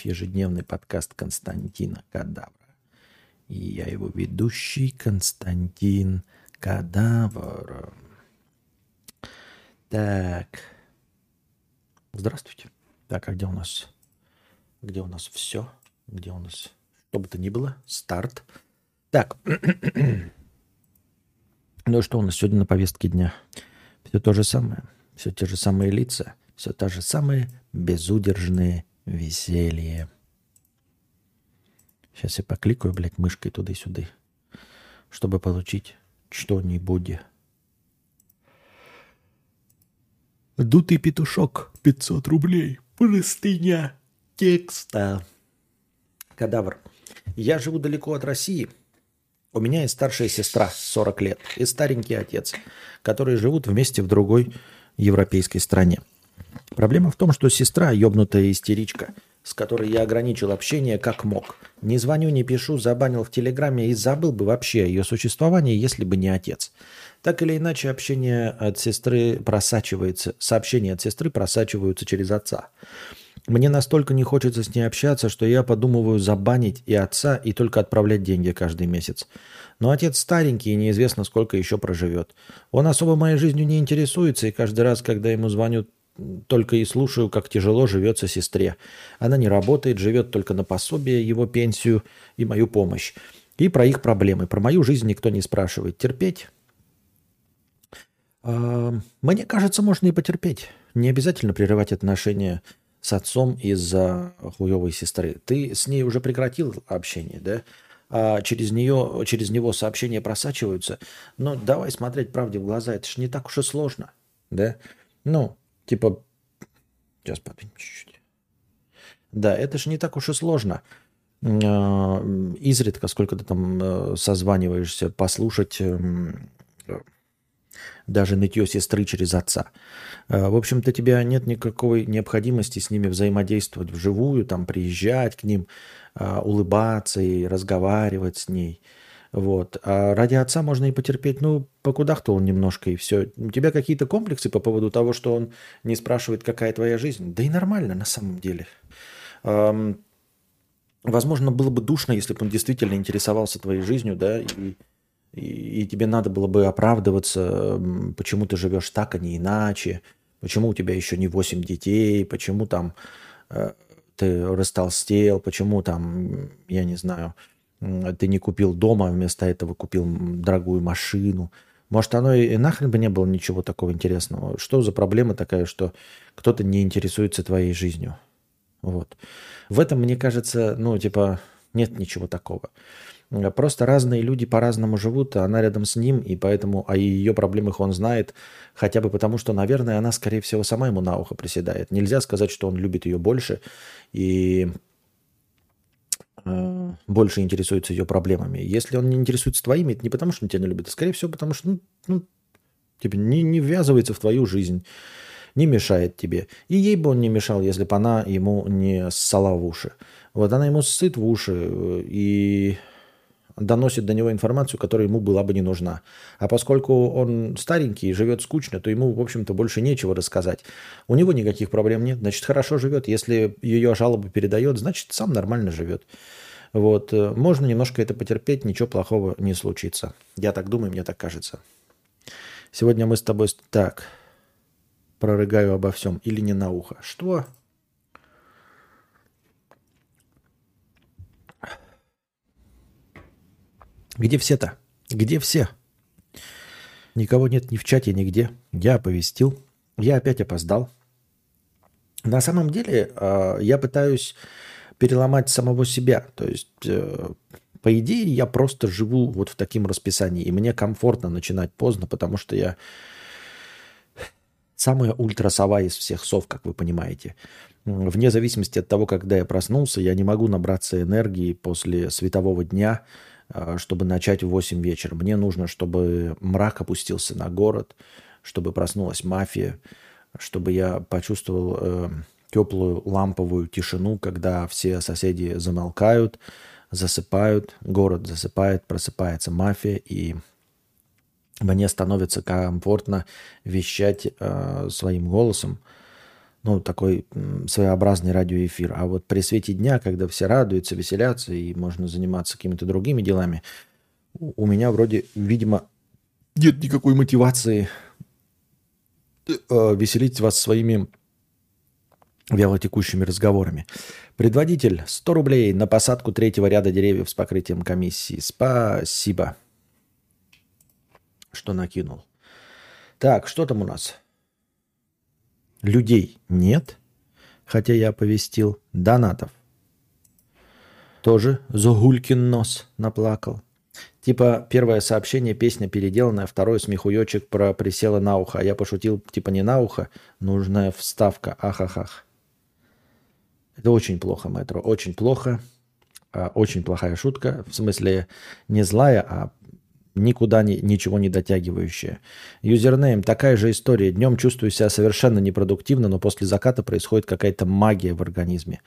ежедневный подкаст Константина Кадавра. И я его ведущий Константин Кадавр. Так. Здравствуйте. Так, а где у нас? Где у нас все? Где у нас? Что бы то ни было. Старт. Так. ну что у нас сегодня на повестке дня? Все то же самое. Все те же самые лица. Все та же самые безудержные веселье. Сейчас я покликаю, блядь, мышкой туда и сюда, чтобы получить что-нибудь. Дутый петушок, 500 рублей. Простыня текста. Кадавр. Я живу далеко от России. У меня есть старшая сестра, 40 лет, и старенький отец, которые живут вместе в другой европейской стране. Проблема в том, что сестра, ебнутая истеричка, с которой я ограничил общение как мог. Не звоню, не пишу, забанил в Телеграме и забыл бы вообще о ее существовании, если бы не отец. Так или иначе, общение от сестры просачивается, сообщения от сестры просачиваются через отца. Мне настолько не хочется с ней общаться, что я подумываю забанить и отца, и только отправлять деньги каждый месяц. Но отец старенький и неизвестно, сколько еще проживет. Он особо моей жизнью не интересуется, и каждый раз, когда ему звонят только и слушаю, как тяжело живется сестре. Она не работает, живет только на пособие, его пенсию и мою помощь. И про их проблемы. Про мою жизнь никто не спрашивает. Терпеть? А, мне кажется, можно и потерпеть. Не обязательно прерывать отношения с отцом из-за хуевой сестры. Ты с ней уже прекратил общение, да? А через, нее, через него сообщения просачиваются. Но давай смотреть правде в глаза. Это же не так уж и сложно, да? Ну, Типа, сейчас подвинем чуть-чуть. Да, это же не так уж и сложно. А, изредка, сколько ты там э, созваниваешься, послушать эм, даже нытье сестры через отца. А, в общем-то, тебя нет никакой необходимости с ними взаимодействовать вживую, там приезжать к ним, а, улыбаться и разговаривать с ней – вот. А ради отца можно и потерпеть, ну, покудахтал он немножко, и все. У тебя какие-то комплексы по поводу того, что он не спрашивает, какая твоя жизнь? Да и нормально на самом деле. Эм, возможно, было бы душно, если бы он действительно интересовался твоей жизнью, да, и, и, и тебе надо было бы оправдываться, почему ты живешь так, а не иначе, почему у тебя еще не 8 детей, почему там э, ты растолстел, почему там, я не знаю, ты не купил дома, а вместо этого купил дорогую машину. Может, оно и нахрен бы не было ничего такого интересного. Что за проблема такая, что кто-то не интересуется твоей жизнью? Вот. В этом, мне кажется, ну, типа, нет ничего такого. Просто разные люди по-разному живут, а она рядом с ним, и поэтому о ее проблемах он знает, хотя бы потому, что, наверное, она, скорее всего, сама ему на ухо приседает. Нельзя сказать, что он любит ее больше, и Э, больше интересуется ее проблемами. Если он не интересуется твоими, это не потому, что он тебя не любит, а скорее всего потому, что ну, ну, типа, не, не ввязывается в твою жизнь, не мешает тебе. И ей бы он не мешал, если бы она ему не ссала в уши. Вот она ему ссыт в уши э, и доносит до него информацию, которая ему была бы не нужна. А поскольку он старенький и живет скучно, то ему, в общем-то, больше нечего рассказать. У него никаких проблем нет, значит, хорошо живет. Если ее жалобы передает, значит, сам нормально живет. Вот. Можно немножко это потерпеть, ничего плохого не случится. Я так думаю, мне так кажется. Сегодня мы с тобой так прорыгаю обо всем или не на ухо. Что? Где все-то? Где все? Никого нет ни в чате, нигде. Я оповестил. Я опять опоздал. На самом деле а, я пытаюсь переломать самого себя. То есть, э, по идее, я просто живу вот в таким расписании. И мне комфортно начинать поздно, потому что я самая ультрасова из всех сов, как вы понимаете. Вне зависимости от того, когда я проснулся, я не могу набраться энергии после светового дня – чтобы начать в 8 вечера. Мне нужно, чтобы мрак опустился на город, чтобы проснулась мафия, чтобы я почувствовал э, теплую ламповую тишину, когда все соседи замолкают, засыпают, город засыпает, просыпается мафия, и мне становится комфортно вещать э, своим голосом ну, такой своеобразный радиоэфир. А вот при свете дня, когда все радуются, веселятся, и можно заниматься какими-то другими делами, у меня вроде, видимо, нет никакой мотивации э, веселить вас своими вялотекущими разговорами. Предводитель, 100 рублей на посадку третьего ряда деревьев с покрытием комиссии. Спасибо, что накинул. Так, что там у нас? Людей нет, хотя я оповестил. Донатов. Тоже Зугулькин нос наплакал. Типа первое сообщение, песня переделанная, второй смехуёчек про присела на ухо. А я пошутил, типа не на ухо, нужная вставка. Ахахах. Это очень плохо, мэтро, очень плохо. А, очень плохая шутка. В смысле не злая, а никуда не, ничего не дотягивающая. Юзернейм, такая же история. Днем чувствую себя совершенно непродуктивно, но после заката происходит какая-то магия в организме.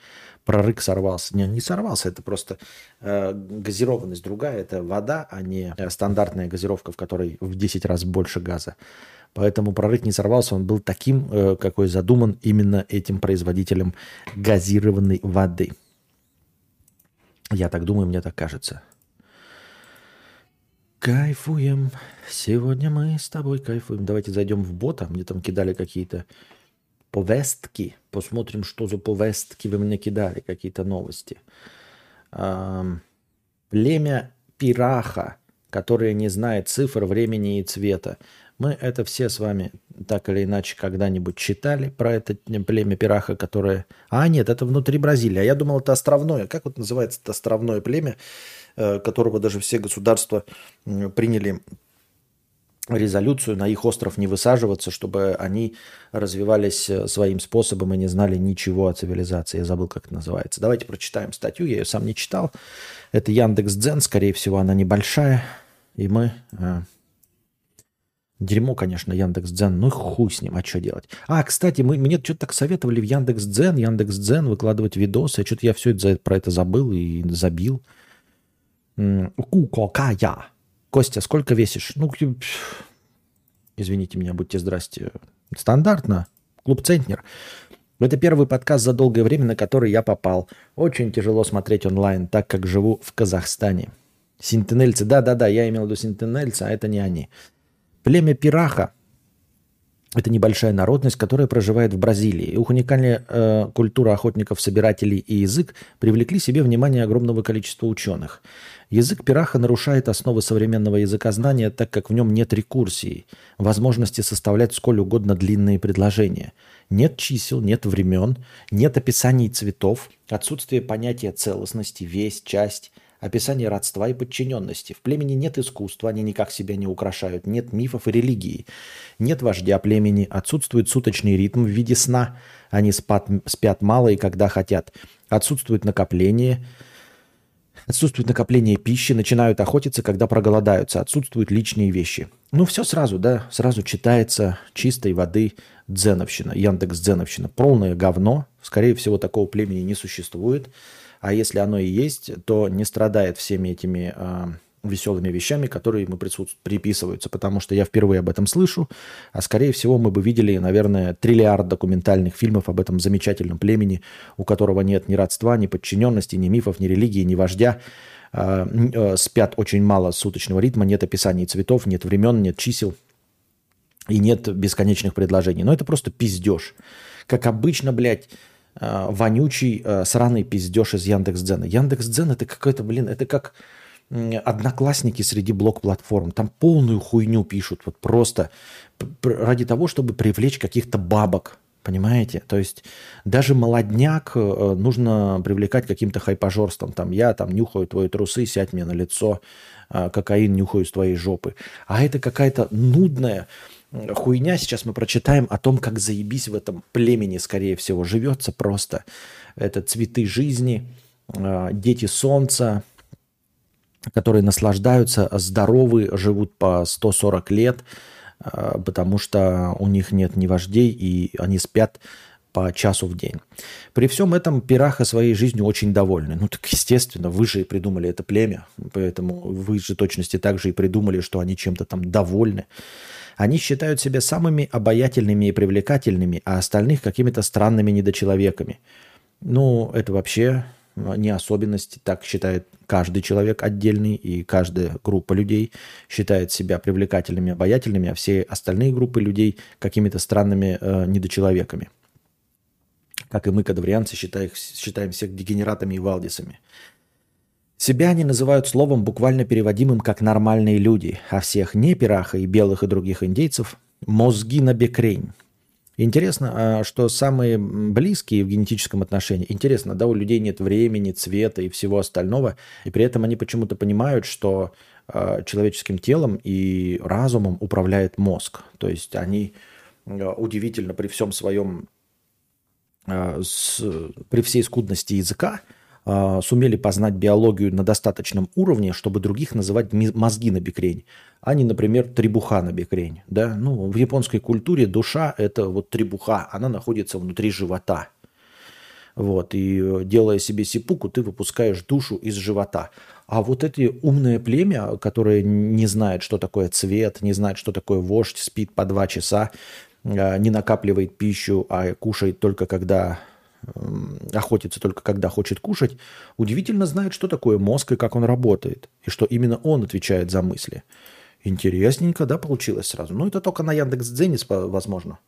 Прорык сорвался. Не, не сорвался, это просто э, газированность другая. Это вода, а не э, стандартная газировка, в которой в 10 раз больше газа. Поэтому прорыв не сорвался, он был таким, э, какой задуман именно этим производителем газированной воды. Я так думаю, мне так кажется. Кайфуем. Сегодня мы с тобой кайфуем. Давайте зайдем в бота. Мне там кидали какие-то повестки. Посмотрим, что за повестки вы мне кидали, какие-то новости. Племя пираха, которое не знает цифр, времени и цвета. Мы это все с вами так или иначе когда-нибудь читали про это племя пираха, которое... А, нет, это внутри Бразилии. А я думал, это островное. Как вот называется это островное племя? Э, которого даже все государства приняли резолюцию на их остров не высаживаться, чтобы они развивались э, своим способом и не знали ничего о цивилизации. Я забыл, как это называется. Давайте прочитаем статью. Я ее сам не читал. Это Яндекс Дзен. Скорее всего, она небольшая. И мы... Дерьмо, конечно, Яндекс Дзен. Ну хуй с ним, а что делать? А, кстати, мы, мне что-то так советовали в Яндекс Дзен, Яндекс Дзен выкладывать видосы. Что-то я все это, про это забыл и забил. Кукокая. Костя, сколько весишь? Ну, извините меня, будьте здрасте. Стандартно. Клуб Центнер. Это первый подкаст за долгое время, на который я попал. Очень тяжело смотреть онлайн, так как живу в Казахстане. Сентинельцы, да-да-да, я имел в виду сентинельцы, а это не они. Племя Пираха это небольшая народность, которая проживает в Бразилии. Их уникальная э, культура охотников-собирателей и язык привлекли себе внимание огромного количества ученых. Язык пираха нарушает основы современного языкознания, так как в нем нет рекурсии, возможности составлять сколь угодно длинные предложения. Нет чисел, нет времен, нет описаний цветов, отсутствие понятия целостности, весь, часть – описание родства и подчиненности. В племени нет искусства, они никак себя не украшают, нет мифов и религии, нет вождя племени, отсутствует суточный ритм в виде сна, они спят, спят мало и когда хотят, отсутствует накопление, отсутствует накопление пищи, начинают охотиться, когда проголодаются, отсутствуют личные вещи. Ну, все сразу, да, сразу читается чистой воды дзеновщина, Яндекс дзеновщина. Полное говно, скорее всего, такого племени не существует. А если оно и есть, то не страдает всеми этими э, веселыми вещами, которые ему приписываются. Потому что я впервые об этом слышу, а скорее всего мы бы видели, наверное, триллиард документальных фильмов об этом замечательном племени, у которого нет ни родства, ни подчиненности, ни мифов, ни религии, ни вождя. Э, спят очень мало суточного ритма, нет описаний цветов, нет времен, нет чисел и нет бесконечных предложений. Но это просто пиздеж. Как обычно, блядь, э, вонючий э, сраный пиздеж из Яндекс.Дзена. Яндекс.Дзен это какой-то, блин, это как одноклассники среди блок-платформ. Там полную хуйню пишут, вот просто ради того, чтобы привлечь каких-то бабок. Понимаете? То есть даже молодняк э, нужно привлекать каким-то хайпажорством. Там я там нюхаю твои трусы, сядь мне на лицо, э, кокаин нюхаю с твоей жопы. А это какая-то нудная хуйня. Сейчас мы прочитаем о том, как заебись в этом племени, скорее всего, живется просто. Это цветы жизни, э, дети солнца, которые наслаждаются, здоровы, живут по 140 лет, э, потому что у них нет ни вождей, и они спят по часу в день. При всем этом Пираха своей жизнью очень довольны. Ну так естественно, вы же и придумали это племя, поэтому вы же точности также и придумали, что они чем-то там довольны. Они считают себя самыми обаятельными и привлекательными, а остальных какими-то странными недочеловеками. Ну, это вообще не особенность, так считает каждый человек отдельный, и каждая группа людей считает себя привлекательными, обаятельными, а все остальные группы людей какими-то странными э, недочеловеками. Как и мы, кадаврианцы, считаем, считаем всех дегенератами и валдисами. Себя они называют словом, буквально переводимым как «нормальные люди», а всех не пираха и белых и других индейцев – «мозги на бекрень». Интересно, а, что самые близкие в генетическом отношении, интересно, да, у людей нет времени, цвета и всего остального, и при этом они почему-то понимают, что а, человеческим телом и разумом управляет мозг. То есть они а, удивительно при всем своем, при всей скудности языка, э, сумели познать биологию на достаточном уровне, чтобы других называть мозги на бекрень, а не, например, требуха на бекрень. Да? Ну, в японской культуре душа – это вот требуха, она находится внутри живота. Вот, и э, делая себе сипуку, ты выпускаешь душу из живота. А вот эти умное племя, которое не знает, что такое цвет, не знает, что такое вождь, спит по два часа, э, не накапливает пищу, а кушает только когда охотится только когда хочет кушать, удивительно знает, что такое мозг и как он работает, и что именно он отвечает за мысли. Интересненько, да, получилось сразу. Ну, это только на Яндекс.Дзене возможно.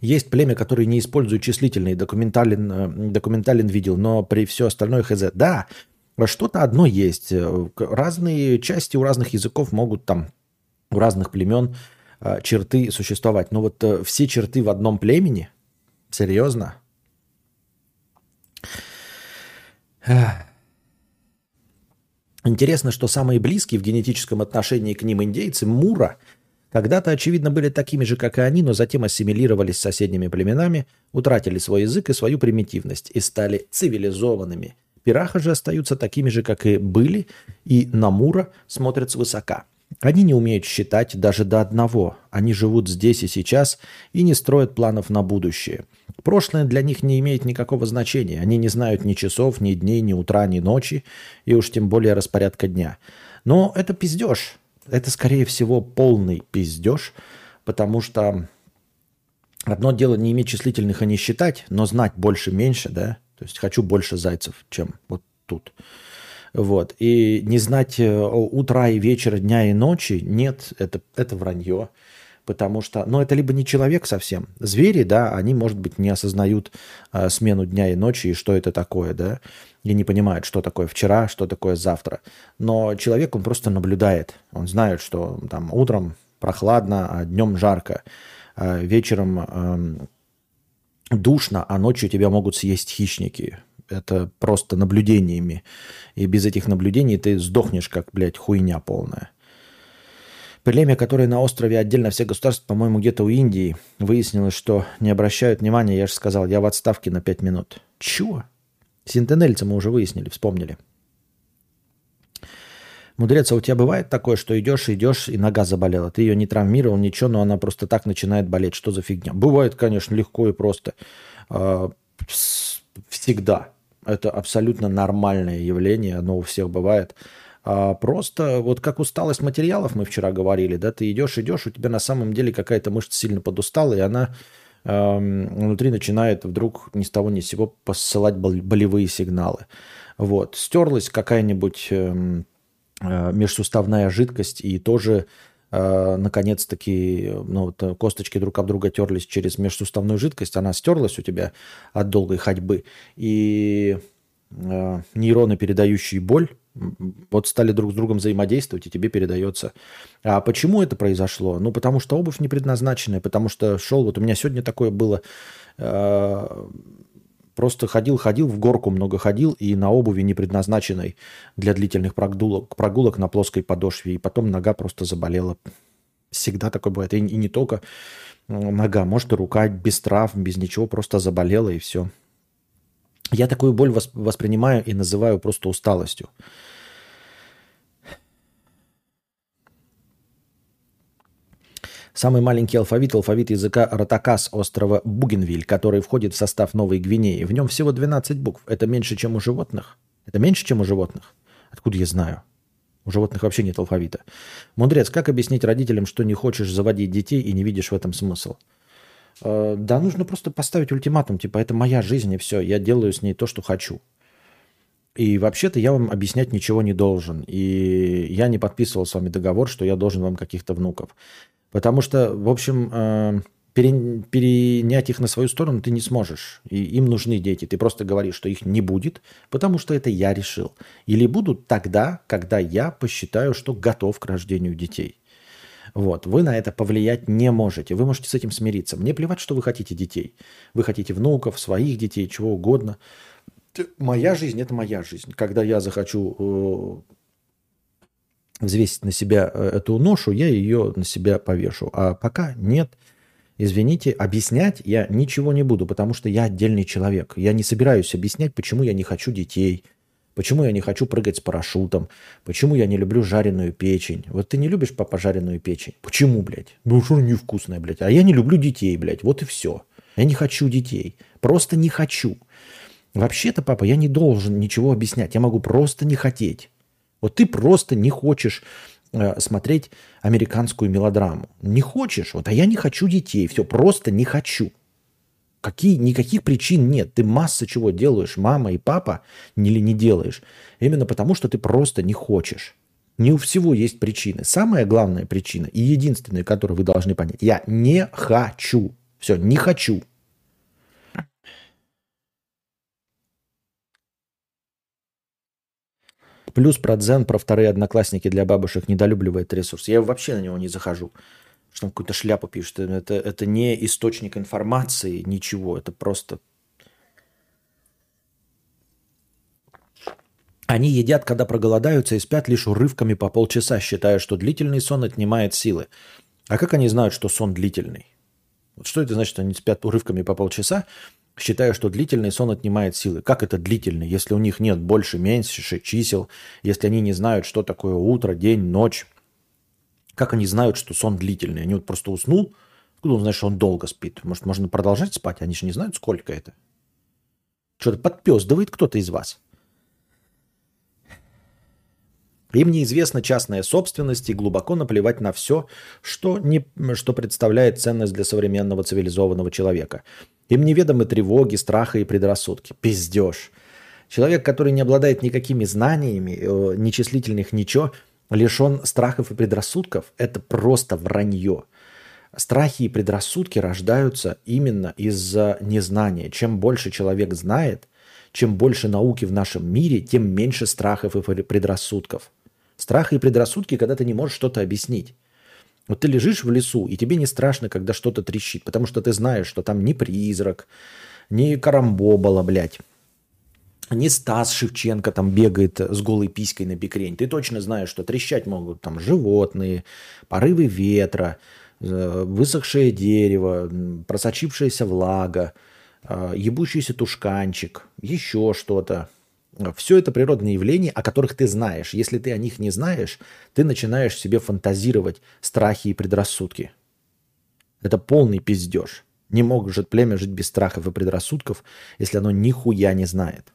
Есть племя, которое не использует числительные, документален, э, документален видел, но при все остальное хз. Да, что-то одно есть. Э, разные части у разных языков могут там, у разных племен э, черты существовать. Но вот э, все черты в одном племени? Серьезно? Интересно, что самые близкие в генетическом отношении к ним индейцы Мура когда-то, очевидно, были такими же, как и они, но затем ассимилировались с соседними племенами, утратили свой язык и свою примитивность и стали цивилизованными – Пираха же остаются такими же, как и были, и на Мура смотрят свысока. Они не умеют считать даже до одного. Они живут здесь и сейчас и не строят планов на будущее. Прошлое для них не имеет никакого значения. Они не знают ни часов, ни дней, ни утра, ни ночи, и уж тем более распорядка дня. Но это пиздеж. Это, скорее всего, полный пиздеж, потому что одно дело не иметь числительных и не считать, но знать больше-меньше, да, то есть хочу больше зайцев, чем вот тут. Вот. И не знать э, утра и вечера, дня и ночи, нет, это, это вранье. Потому что, ну, это либо не человек совсем. Звери, да, они, может быть, не осознают э, смену дня и ночи и что это такое, да, и не понимают, что такое вчера, что такое завтра. Но человек, он просто наблюдает. Он знает, что там утром прохладно, а днем жарко, а вечером э, душно, а ночью тебя могут съесть хищники. Это просто наблюдениями. И без этих наблюдений ты сдохнешь, как, блядь, хуйня полная. Племя, которое на острове отдельно всех государств, по-моему, где-то у Индии, выяснилось, что не обращают внимания. Я же сказал, я в отставке на 5 минут. Чего? Синтенельца мы уже выяснили, вспомнили. Мудрец, а у тебя бывает такое, что идешь, идешь, и нога заболела. Ты ее не травмировал, ничего, но она просто так начинает болеть. Что за фигня? Бывает, конечно, легко и просто. А, всегда. Это абсолютно нормальное явление, оно у всех бывает. А просто вот как усталость материалов мы вчера говорили, да, ты идешь, идешь, у тебя на самом деле какая-то мышца сильно подустала, и она э, внутри начинает вдруг ни с того ни с сего посылать болевые сигналы. Вот, стерлась какая-нибудь э, Э, межсуставная жидкость, и тоже э, наконец-таки ну, вот, э, косточки друг об друга терлись через межсуставную жидкость, она стерлась у тебя от долгой ходьбы, и э, нейроны, передающие боль, вот стали друг с другом взаимодействовать, и тебе передается. А почему это произошло? Ну, потому что обувь не предназначенная, потому что шел, вот у меня сегодня такое было, э, Просто ходил, ходил, в горку много ходил и на обуви, не предназначенной для длительных прогулок, прогулок на плоской подошве. И потом нога просто заболела. Всегда такое бывает. И, и не только нога, может и рука без трав, без ничего, просто заболела и все. Я такую боль воспринимаю и называю просто усталостью. Самый маленький алфавит – алфавит языка Ратакас острова Бугенвиль, который входит в состав Новой Гвинеи. В нем всего 12 букв. Это меньше, чем у животных? Это меньше, чем у животных? Откуда я знаю? У животных вообще нет алфавита. Мудрец, как объяснить родителям, что не хочешь заводить детей и не видишь в этом смысл? Э, да нужно просто поставить ультиматум, типа, это моя жизнь и все, я делаю с ней то, что хочу. И вообще-то я вам объяснять ничего не должен. И я не подписывал с вами договор, что я должен вам каких-то внуков. Потому что, в общем, э, перенять их на свою сторону ты не сможешь. И им нужны дети. Ты просто говоришь, что их не будет, потому что это я решил. Или будут тогда, когда я посчитаю, что готов к рождению детей. Вот. Вы на это повлиять не можете. Вы можете с этим смириться. Мне плевать, что вы хотите детей. Вы хотите внуков, своих детей, чего угодно. Моя жизнь – это моя жизнь. Когда я захочу э, взвесить на себя э, эту ношу, я ее на себя повешу. А пока нет, извините, объяснять я ничего не буду, потому что я отдельный человек. Я не собираюсь объяснять, почему я не хочу детей – Почему я не хочу прыгать с парашютом? Почему я не люблю жареную печень? Вот ты не любишь, папа, жареную печень? Почему, блядь? Ну что невкусная, блядь? А я не люблю детей, блядь. Вот и все. Я не хочу детей. Просто не хочу. Вообще-то, папа, я не должен ничего объяснять. Я могу просто не хотеть. Вот ты просто не хочешь э, смотреть американскую мелодраму. Не хочешь. Вот, а я не хочу детей. Все, просто не хочу. Какие, никаких причин нет. Ты масса чего делаешь, мама и папа, или не делаешь. Именно потому, что ты просто не хочешь. Не у всего есть причины. Самая главная причина и единственная, которую вы должны понять. Я не хочу. Все, не хочу. Плюс про дзен, про вторые одноклассники для бабушек недолюбливает ресурс. Я вообще на него не захожу что там какую-то шляпу пишет. Это, это не источник информации, ничего. Это просто... Они едят, когда проголодаются, и спят лишь урывками по полчаса, считая, что длительный сон отнимает силы. А как они знают, что сон длительный? Вот что это значит, что они спят урывками по полчаса, считая, что длительный сон отнимает силы? Как это длительный, если у них нет больше, меньше чисел, если они не знают, что такое утро, день, ночь? Как они знают, что сон длительный? Они вот просто уснул. Откуда он знает, что он долго спит? Может, можно продолжать спать? Они же не знают, сколько это. Что-то подпездывает кто-то из вас. Им неизвестна частная собственность и глубоко наплевать на все, что, не, что представляет ценность для современного цивилизованного человека. Им неведомы тревоги, страхи и предрассудки. Пиздеж. Человек, который не обладает никакими знаниями, э, нечислительных ничего, лишен страхов и предрассудков, это просто вранье. Страхи и предрассудки рождаются именно из-за незнания. Чем больше человек знает, чем больше науки в нашем мире, тем меньше страхов и предрассудков. Страхи и предрассудки, когда ты не можешь что-то объяснить. Вот ты лежишь в лесу, и тебе не страшно, когда что-то трещит, потому что ты знаешь, что там не призрак, не карамбобала, блядь, не Стас Шевченко там бегает с голой писькой на бикрень. Ты точно знаешь, что трещать могут там животные, порывы ветра, э, высохшее дерево, просочившаяся влага, э, ебущийся тушканчик, еще что-то. Все это природные явления, о которых ты знаешь. Если ты о них не знаешь, ты начинаешь себе фантазировать страхи и предрассудки. Это полный пиздеж. Не может племя жить без страхов и предрассудков, если оно нихуя не знает.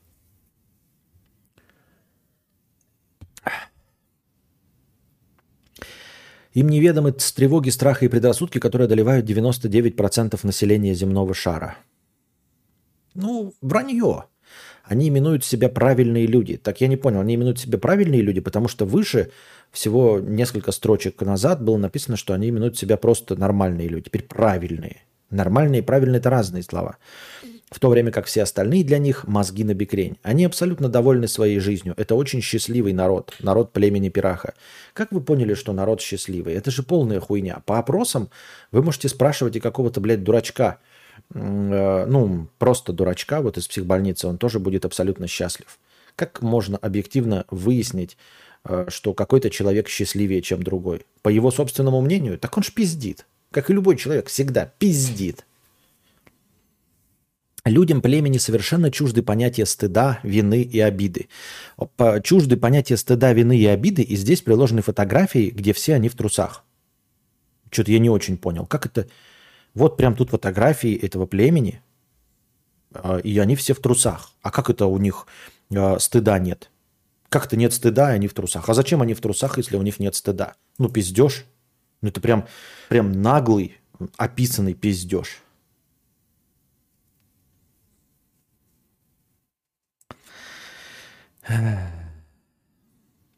Им неведомы тревоги, страхи и предрассудки, которые одолевают 99% населения земного шара. Ну, вранье. Они именуют себя правильные люди. Так я не понял, они именуют себя правильные люди, потому что выше всего несколько строчек назад было написано, что они именуют себя просто нормальные люди. Теперь правильные. Нормальные и правильные – это разные слова в то время как все остальные для них мозги на бекрень. Они абсолютно довольны своей жизнью. Это очень счастливый народ, народ племени Пираха. Как вы поняли, что народ счастливый? Это же полная хуйня. По опросам вы можете спрашивать и какого-то, блядь, дурачка, ну, просто дурачка вот из психбольницы, он тоже будет абсолютно счастлив. Как можно объективно выяснить, э, что какой-то человек счастливее, чем другой? По его собственному мнению, так он ж пиздит. Как и любой человек, всегда пиздит. Людям племени совершенно чужды понятия стыда, вины и обиды. Чужды понятия стыда, вины и обиды, и здесь приложены фотографии, где все они в трусах. Что-то я не очень понял. Как это? Вот прям тут фотографии этого племени, а, и они все в трусах. А как это у них а, стыда нет? Как-то нет стыда, и они в трусах. А зачем они в трусах, если у них нет стыда? Ну, пиздеж. Ну, это прям, прям наглый, описанный пиздеж.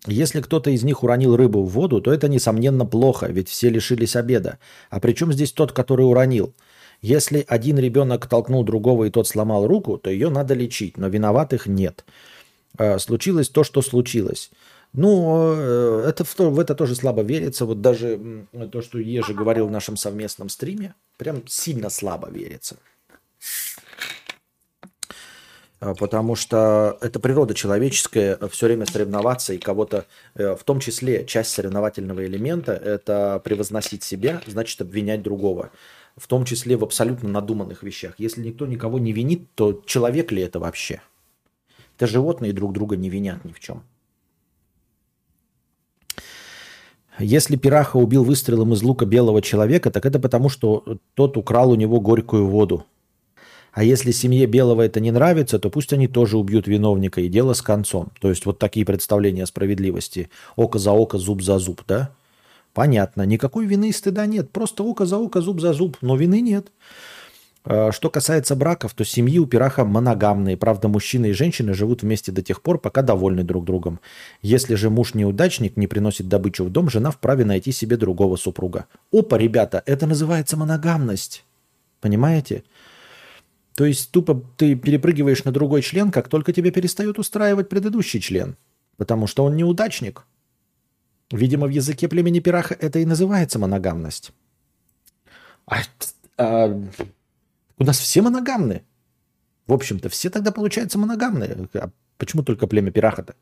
Если кто-то из них уронил рыбу в воду, то это, несомненно, плохо, ведь все лишились обеда. А при чем здесь тот, который уронил? Если один ребенок толкнул другого и тот сломал руку, то ее надо лечить, но виноватых нет. А, случилось то, что случилось. Ну, э, это, в это тоже слабо верится. Вот даже то, что Ежи говорил в нашем совместном стриме, прям сильно слабо верится. А, потому что это природа человеческая, все время соревноваться и кого-то, э, в том числе часть соревновательного элемента, это превозносить себя, значит обвинять другого. В том числе в абсолютно надуманных вещах. Если никто никого не винит, то человек ли это вообще? Это животные друг друга не винят ни в чем. Если Пираха убил выстрелом из лука белого человека, так это потому, что тот украл у него горькую воду. А если семье Белого это не нравится, то пусть они тоже убьют виновника, и дело с концом. То есть вот такие представления о справедливости. Око за око, зуб за зуб, да? Понятно. Никакой вины и стыда нет. Просто око за око, зуб за зуб. Но вины нет. А, что касается браков, то семьи у пираха моногамные. Правда, мужчины и женщины живут вместе до тех пор, пока довольны друг другом. Если же муж неудачник, не приносит добычу в дом, жена вправе найти себе другого супруга. Опа, ребята, это называется моногамность. Понимаете? То есть тупо ты перепрыгиваешь на другой член, как только тебя перестает устраивать предыдущий член. Потому что он неудачник. Видимо, в языке племени Пираха это и называется моногамность. А, а, у нас все моногамны. В общем-то, все тогда, получается, моногамные. А почему только племя Пираха-то?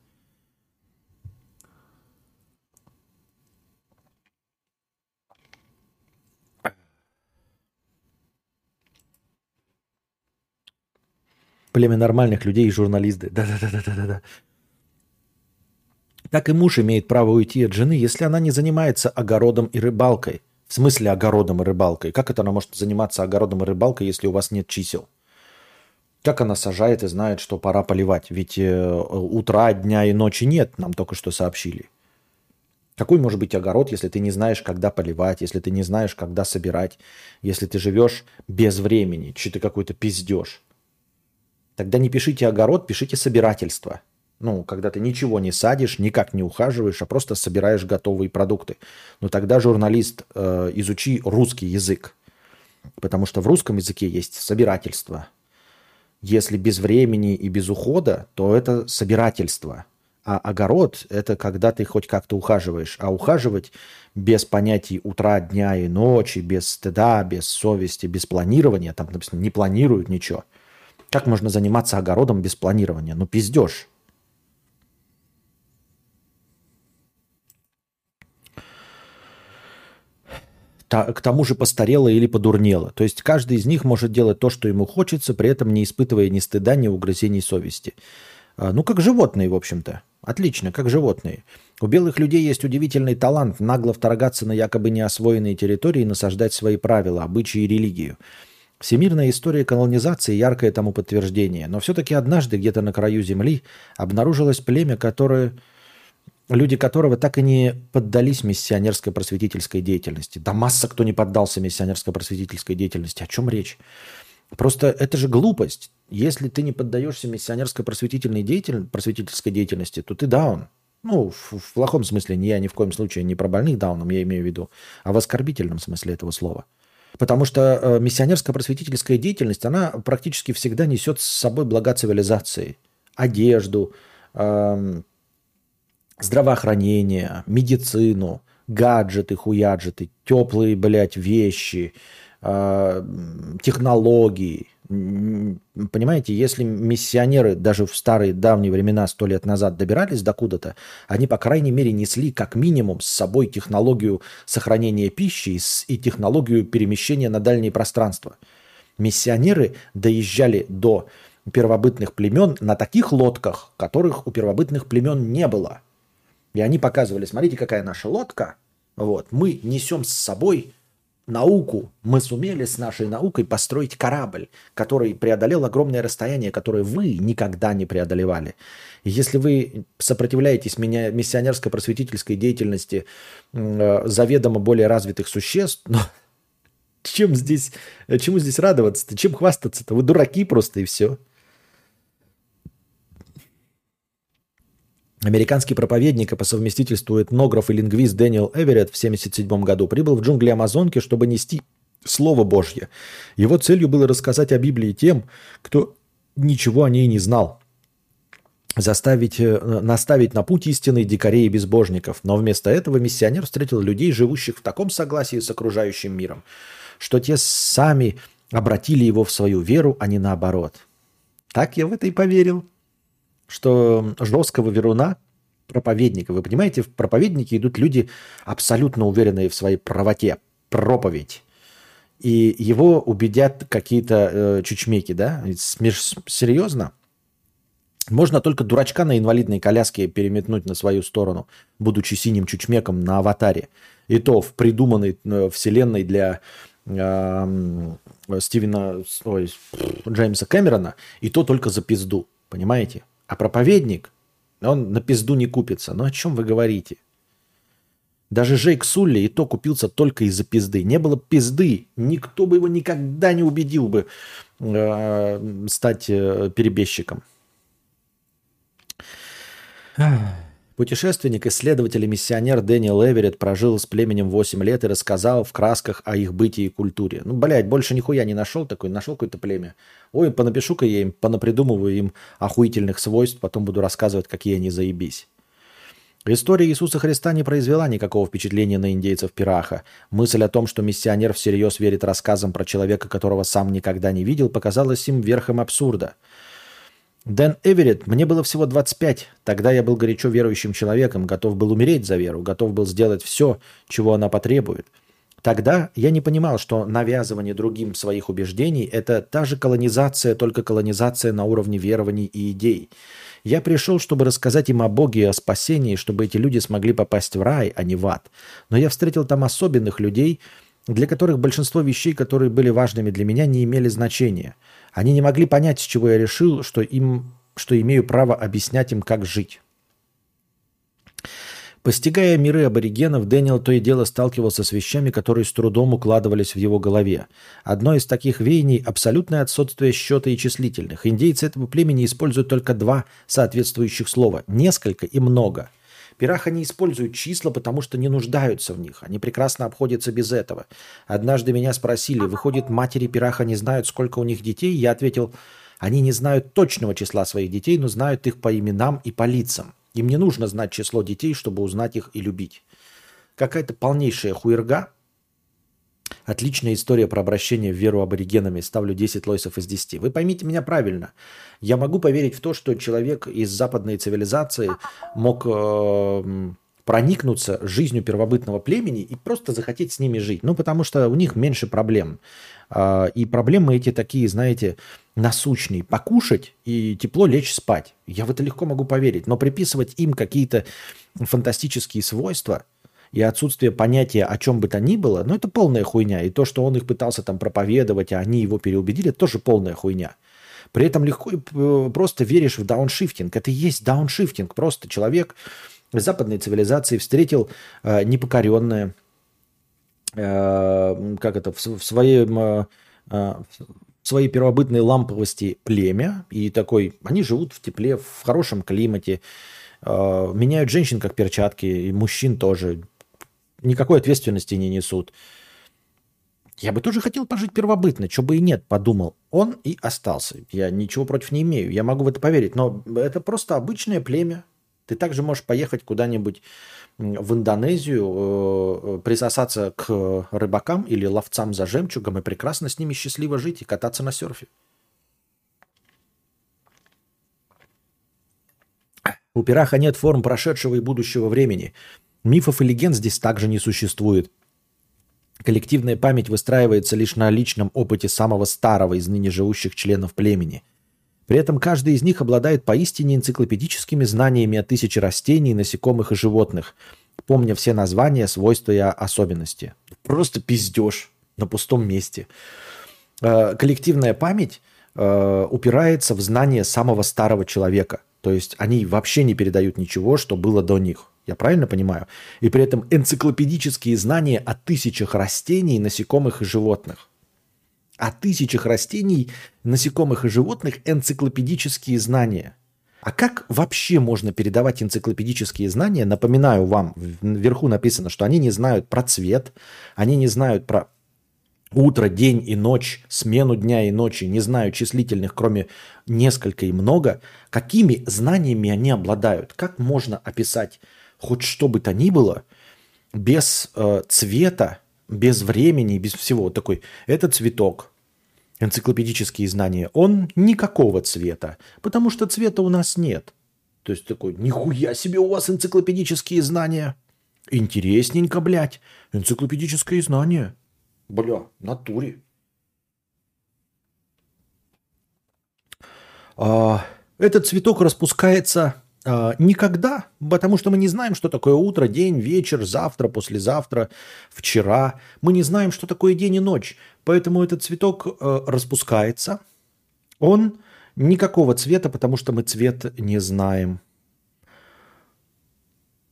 Племя нормальных людей и журналисты. Да-да-да-да-да-да. Так и муж имеет право уйти от жены, если она не занимается огородом и рыбалкой. В смысле огородом и рыбалкой? Как это она может заниматься огородом и рыбалкой, если у вас нет чисел? Как она сажает и знает, что пора поливать? Ведь э, утра, дня и ночи нет, нам только что сообщили. Какой может быть огород, если ты не знаешь, когда поливать, если ты не знаешь, когда собирать, если ты живешь без времени, что ты какой-то пиздеж? Тогда не пишите огород, пишите собирательство. Ну, когда ты ничего не садишь, никак не ухаживаешь, а просто собираешь готовые продукты. Но тогда, журналист, э, изучи русский язык. Потому что в русском языке есть собирательство. Если без времени и без ухода, то это собирательство. А огород – это когда ты хоть как-то ухаживаешь. А ухаживать без понятий утра, дня и ночи, без стыда, без совести, без планирования, там написано, не планируют ничего – как можно заниматься огородом без планирования? Ну, пиздешь. к тому же постарела или подурнела. То есть каждый из них может делать то, что ему хочется, при этом не испытывая ни стыда, ни угрызений совести. А, ну, как животные, в общем-то. Отлично, как животные. У белых людей есть удивительный талант нагло вторгаться на якобы неосвоенные территории и насаждать свои правила, обычаи и религию. Всемирная история колонизации – яркое тому подтверждение. Но все-таки однажды где-то на краю Земли обнаружилось племя, которое, люди которого так и не поддались миссионерской просветительской деятельности. Да масса кто не поддался миссионерской просветительской деятельности. О чем речь? Просто это же глупость. Если ты не поддаешься миссионерской просветительной деятель... просветительской деятельности, то ты даун. Ну, в, в плохом смысле, я ни в коем случае не про больных дауном, я имею в виду, а в оскорбительном смысле этого слова – Потому что э, миссионерская просветительская деятельность, она практически всегда несет с собой блага цивилизации. Одежду, эм, здравоохранение, медицину, гаджеты, хуяджеты, теплые, блядь, вещи, э, технологии, Понимаете, если миссионеры даже в старые давние времена, сто лет назад добирались до куда-то, они, по крайней мере, несли как минимум с собой технологию сохранения пищи и технологию перемещения на дальние пространства. Миссионеры доезжали до первобытных племен на таких лодках, которых у первобытных племен не было. И они показывали, смотрите, какая наша лодка, вот, мы несем с собой науку, мы сумели с нашей наукой построить корабль, который преодолел огромное расстояние, которое вы никогда не преодолевали. Если вы сопротивляетесь меня, миссионерско-просветительской деятельности э, заведомо более развитых существ, ну, чем здесь, чему здесь радоваться-то? Чем хвастаться-то? Вы дураки просто и все. Американский проповедник и по совместительству этнограф и лингвист Дэниел Эверетт в 1977 году прибыл в джунгли Амазонки, чтобы нести Слово Божье. Его целью было рассказать о Библии тем, кто ничего о ней не знал. Заставить, э, наставить на путь истины дикарей и безбожников. Но вместо этого миссионер встретил людей, живущих в таком согласии с окружающим миром, что те сами обратили его в свою веру, а не наоборот. Так я в это и поверил что жесткого веруна, проповедника, вы понимаете, в проповедники идут люди абсолютно уверенные в своей правоте, проповедь. И его убедят какие-то э, чучмеки, да? Серьезно? Можно только дурачка на инвалидной коляске переметнуть на свою сторону, будучи синим чучмеком на аватаре. И то в придуманной э, вселенной для э, Стивена, ой, Джеймса Кэмерона, и то только за пизду. Понимаете? А проповедник, он на пизду не купится. Ну о чем вы говорите? Даже Жейк Сулли и то купился только из-за пизды. Не было пизды, никто бы его никогда не убедил бы э, стать э, перебежчиком. Путешественник, исследователь и миссионер Дэниел Эверетт прожил с племенем 8 лет и рассказал в красках о их бытии и культуре. Ну, блядь, больше нихуя не нашел такой, нашел какое-то племя. Ой, понапишу-ка я им, понапридумываю им охуительных свойств, потом буду рассказывать, какие они заебись. История Иисуса Христа не произвела никакого впечатления на индейцев Пираха. Мысль о том, что миссионер всерьез верит рассказам про человека, которого сам никогда не видел, показалась им верхом абсурда – Дэн Эверетт, мне было всего 25. Тогда я был горячо верующим человеком, готов был умереть за веру, готов был сделать все, чего она потребует. Тогда я не понимал, что навязывание другим своих убеждений – это та же колонизация, только колонизация на уровне верований и идей. Я пришел, чтобы рассказать им о Боге и о спасении, чтобы эти люди смогли попасть в рай, а не в ад. Но я встретил там особенных людей, для которых большинство вещей, которые были важными для меня, не имели значения – они не могли понять, с чего я решил, что, им, что имею право объяснять им, как жить. Постигая миры аборигенов, Дэниел то и дело сталкивался с вещами, которые с трудом укладывались в его голове. Одно из таких веяний – абсолютное отсутствие счета и числительных. Индейцы этого племени используют только два соответствующих слова – несколько и много – Пираха не используют числа, потому что не нуждаются в них. Они прекрасно обходятся без этого. Однажды меня спросили, выходит, матери Пираха не знают, сколько у них детей? Я ответил, они не знают точного числа своих детей, но знают их по именам и по лицам. Им не нужно знать число детей, чтобы узнать их и любить. Какая-то полнейшая хуерга – Отличная история про обращение в веру аборигенами. Ставлю 10 лойсов из 10. Вы поймите меня правильно. Я могу поверить в то, что человек из западной цивилизации мог э, проникнуться жизнью первобытного племени и просто захотеть с ними жить. Ну, потому что у них меньше проблем. Э, и проблемы эти такие, знаете, насущные. Покушать и тепло лечь спать. Я в это легко могу поверить. Но приписывать им какие-то фантастические свойства – и отсутствие понятия о чем бы то ни было, ну это полная хуйня. И то, что он их пытался там проповедовать, а они его переубедили, это тоже полная хуйня. При этом легко просто веришь в дауншифтинг. Это и есть дауншифтинг. Просто человек западной цивилизации встретил э, непокоренное, э, как это, в, в своем... Э, э, в своей первобытной ламповости племя, и такой, они живут в тепле, в хорошем климате, э, меняют женщин как перчатки, и мужчин тоже, никакой ответственности не несут. Я бы тоже хотел пожить первобытно, что бы и нет, подумал. Он и остался. Я ничего против не имею, я могу в это поверить. Но это просто обычное племя. Ты также можешь поехать куда-нибудь в Индонезию, э, присосаться к рыбакам или ловцам за жемчугом и прекрасно с ними счастливо жить и кататься на серфе. У пираха нет форм прошедшего и будущего времени – Мифов и легенд здесь также не существует. Коллективная память выстраивается лишь на личном опыте самого старого из ныне живущих членов племени. При этом каждый из них обладает поистине энциклопедическими знаниями о тысяче растений, насекомых и животных, помня все названия, свойства и особенности. Просто пиздеж. на пустом месте. Э, коллективная память э, упирается в знание самого старого человека. То есть они вообще не передают ничего, что было до них. Я правильно понимаю? И при этом энциклопедические знания о тысячах растений, насекомых и животных. О тысячах растений, насекомых и животных энциклопедические знания. А как вообще можно передавать энциклопедические знания? Напоминаю вам, вверху написано, что они не знают про цвет, они не знают про утро, день и ночь, смену дня и ночи, не знаю числительных, кроме несколько и много. Какими знаниями они обладают? Как можно описать хоть что бы то ни было без э, цвета, без времени, без всего. Вот такой, это цветок, энциклопедические знания, он никакого цвета, потому что цвета у нас нет. То есть такой, нихуя себе у вас энциклопедические знания. Интересненько, блядь. Энциклопедическое знание. Бля, натуре. А, этот цветок распускается а, никогда, потому что мы не знаем, что такое утро, день, вечер, завтра, послезавтра, вчера. Мы не знаем, что такое день и ночь. Поэтому этот цветок э, распускается. Он никакого цвета, потому что мы цвет не знаем.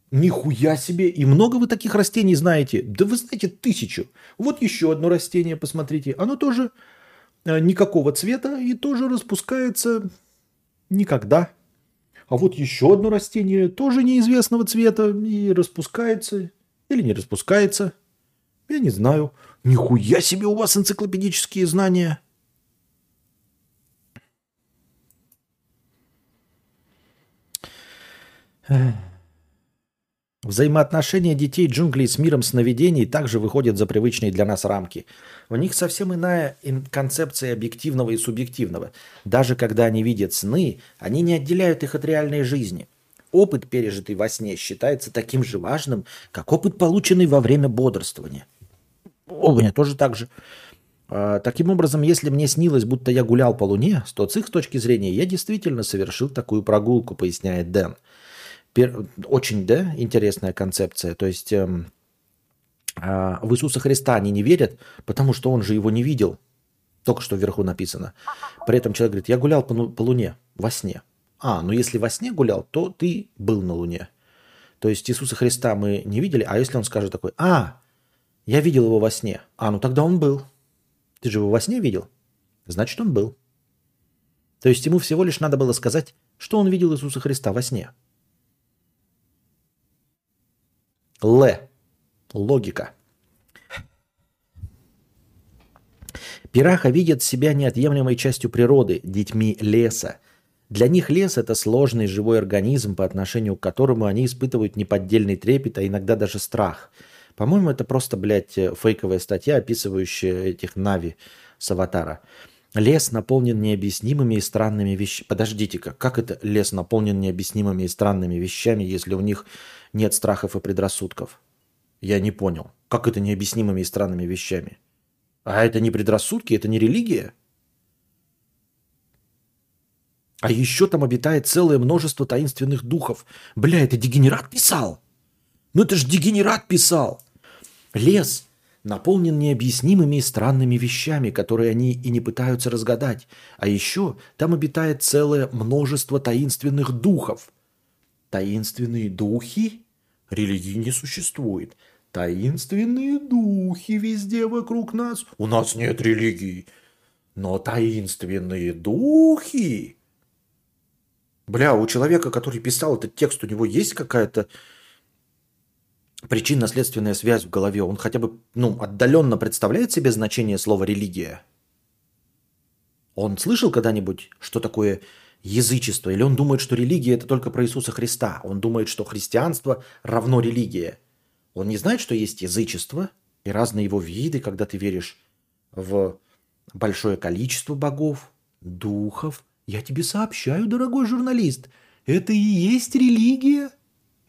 Нихуя себе! И много вы таких растений знаете? Да вы знаете тысячу. Вот еще одно растение, посмотрите. Оно тоже э, никакого цвета и тоже распускается никогда. А вот еще одно растение тоже неизвестного цвета и распускается или не распускается. Я не знаю. Нихуя себе у вас энциклопедические знания. Взаимоотношения детей джунглей с миром сновидений также выходят за привычные для нас рамки. У них совсем иная концепция объективного и субъективного. Даже когда они видят сны, они не отделяют их от реальной жизни. Опыт, пережитый во сне, считается таким же важным, как опыт, полученный во время бодрствования. У меня тоже так же. А, таким образом, если мне снилось, будто я гулял по Луне, то с их точки зрения я действительно совершил такую прогулку, поясняет Дэн. Очень, да, интересная концепция. То есть а, в Иисуса Христа они не верят, потому что он же его не видел. Только что вверху написано. При этом человек говорит, я гулял по, по Луне во сне. А, ну если во сне гулял, то ты был на Луне. То есть Иисуса Христа мы не видели, а если он скажет такой, а, я видел его во сне. А, ну тогда он был. Ты же его во сне видел? Значит, он был. То есть ему всего лишь надо было сказать, что он видел Иисуса Христа во сне. Л. Логика. Пираха видят себя неотъемлемой частью природы, детьми леса. Для них лес – это сложный живой организм, по отношению к которому они испытывают неподдельный трепет, а иногда даже страх. По-моему, это просто, блядь, фейковая статья, описывающая этих Нави с аватара. Лес наполнен необъяснимыми и странными вещами. Подождите-ка, как это лес наполнен необъяснимыми и странными вещами, если у них нет страхов и предрассудков. Я не понял. Как это необъяснимыми и странными вещами? А это не предрассудки, это не религия? А еще там обитает целое множество таинственных духов. Бля, это дегенерат писал. Ну это же дегенерат писал. Лес наполнен необъяснимыми и странными вещами, которые они и не пытаются разгадать. А еще там обитает целое множество таинственных духов – Таинственные духи? Религии не существует. Таинственные духи везде вокруг нас. У нас нет религии. Но таинственные духи... Бля, у человека, который писал этот текст, у него есть какая-то причинно-следственная связь в голове? Он хотя бы ну, отдаленно представляет себе значение слова «религия»? Он слышал когда-нибудь, что такое язычество, или он думает, что религия это только про Иисуса Христа. Он думает, что христианство равно религия. Он не знает, что есть язычество и разные его виды, когда ты веришь в большое количество богов, духов. Я тебе сообщаю, дорогой журналист, это и есть религия.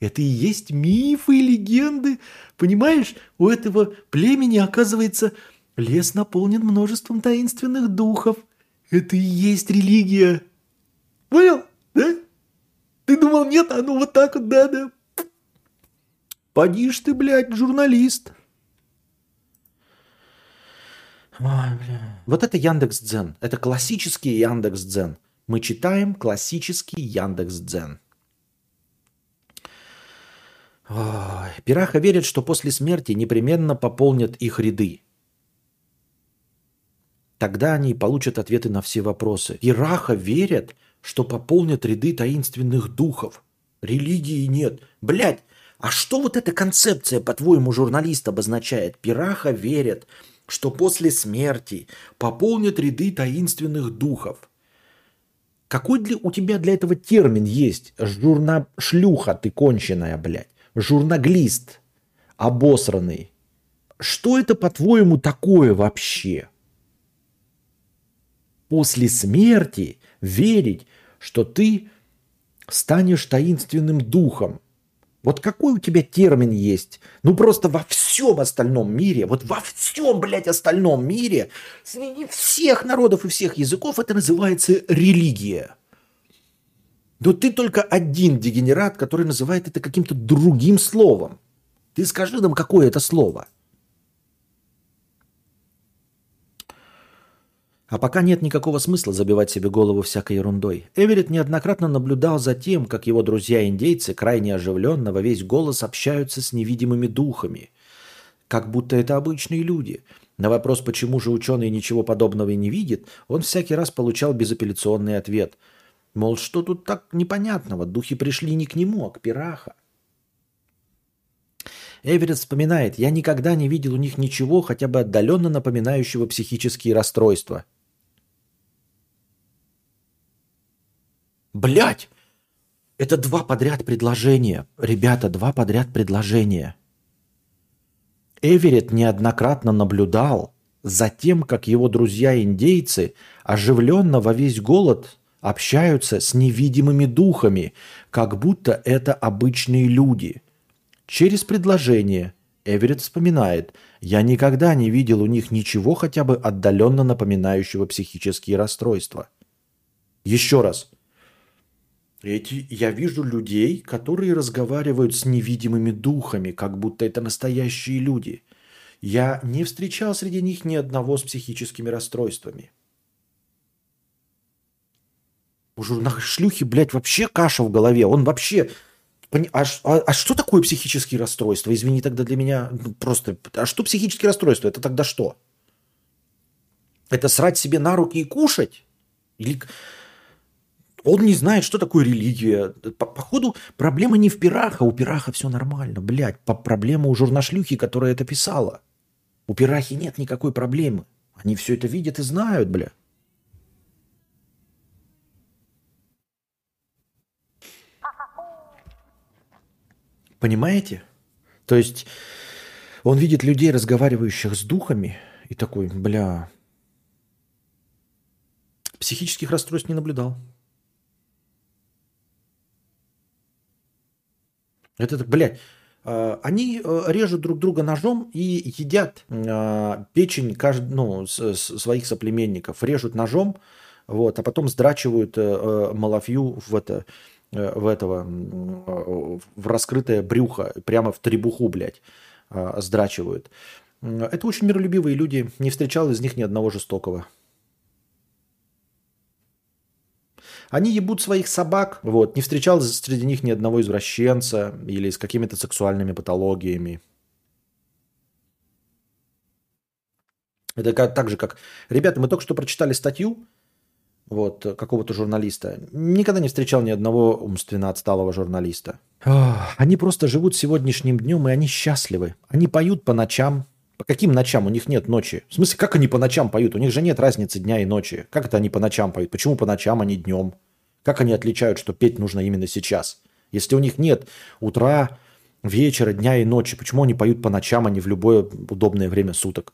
Это и есть мифы и легенды. Понимаешь, у этого племени, оказывается, лес наполнен множеством таинственных духов. Это и есть религия. Понял? Да? Ты думал, нет, а ну вот так вот, да-да. Поди ж ты, блядь, журналист. Ой, бля. Вот это Яндекс Дзен. Это классический Яндекс Дзен. Мы читаем классический Яндекс Дзен. Ой, Пираха верит, что после смерти непременно пополнят их ряды. Тогда они получат ответы на все вопросы. Пираха верят, что пополнят ряды таинственных духов. Религии нет. Блять, а что вот эта концепция, по-твоему, журналист обозначает? Пираха верят, что после смерти пополнят ряды таинственных духов. Какой для, у тебя для этого термин есть? Журна... Шлюха ты конченая, блядь. Журналист обосранный. Что это, по-твоему, такое вообще? После смерти верить, что ты станешь таинственным духом – вот какой у тебя термин есть? Ну просто во всем остальном мире, вот во всем, блядь, остальном мире, среди всех народов и всех языков это называется религия. Но ты только один дегенерат, который называет это каким-то другим словом. Ты скажи нам, какое это слово – А пока нет никакого смысла забивать себе голову всякой ерундой. Эверетт неоднократно наблюдал за тем, как его друзья-индейцы крайне оживленно во весь голос общаются с невидимыми духами. Как будто это обычные люди. На вопрос, почему же ученый ничего подобного не видит, он всякий раз получал безапелляционный ответ. Мол, что тут так непонятного? Духи пришли не к нему, а к Пираха. Эверетт вспоминает, я никогда не видел у них ничего, хотя бы отдаленно напоминающего психические расстройства – Блять! Это два подряд предложения. Ребята, два подряд предложения. Эверетт неоднократно наблюдал за тем, как его друзья-индейцы оживленно во весь голод общаются с невидимыми духами, как будто это обычные люди. Через предложение Эверетт вспоминает, «Я никогда не видел у них ничего хотя бы отдаленно напоминающего психические расстройства». Еще раз – эти, я вижу людей, которые разговаривают с невидимыми духами, как будто это настоящие люди. Я не встречал среди них ни одного с психическими расстройствами. У журнала шлюхи, блядь, вообще каша в голове. Он вообще... А, а, а что такое психические расстройства? Извини, тогда для меня ну, просто... А что психические расстройства? Это тогда что? Это срать себе на руки и кушать? Или он не знает, что такое религия. По Походу, проблема не в Пираха. У Пираха все нормально, блядь. По проблема у журнашлюхи, которая это писала. У Пирахи нет никакой проблемы. Они все это видят и знают, бля. Понимаете? То есть он видит людей, разговаривающих с духами, и такой, бля, психических расстройств не наблюдал. Это, блядь, а, они э, режут друг друга ножом и едят а, печень ну, своих соплеменников. Режут ножом, вот, а потом сдрачивают э, э, малафью в, это, в этого, в раскрытое брюхо, прямо в требуху, блядь, а, сдрачивают. Это очень миролюбивые люди. Не встречал из них ни одного жестокого. Они ебут своих собак, вот, не встречал среди них ни одного извращенца или с какими-то сексуальными патологиями. Это как, так же, как... Ребята, мы только что прочитали статью вот, какого-то журналиста. Никогда не встречал ни одного умственно отсталого журналиста. Они просто живут сегодняшним днем, и они счастливы. Они поют по ночам. По каким ночам? У них нет ночи. В смысле, как они по ночам поют? У них же нет разницы дня и ночи. Как это они по ночам поют? Почему по ночам, а не днем? Как они отличают, что петь нужно именно сейчас? Если у них нет утра, вечера, дня и ночи, почему они поют по ночам, а не в любое удобное время суток?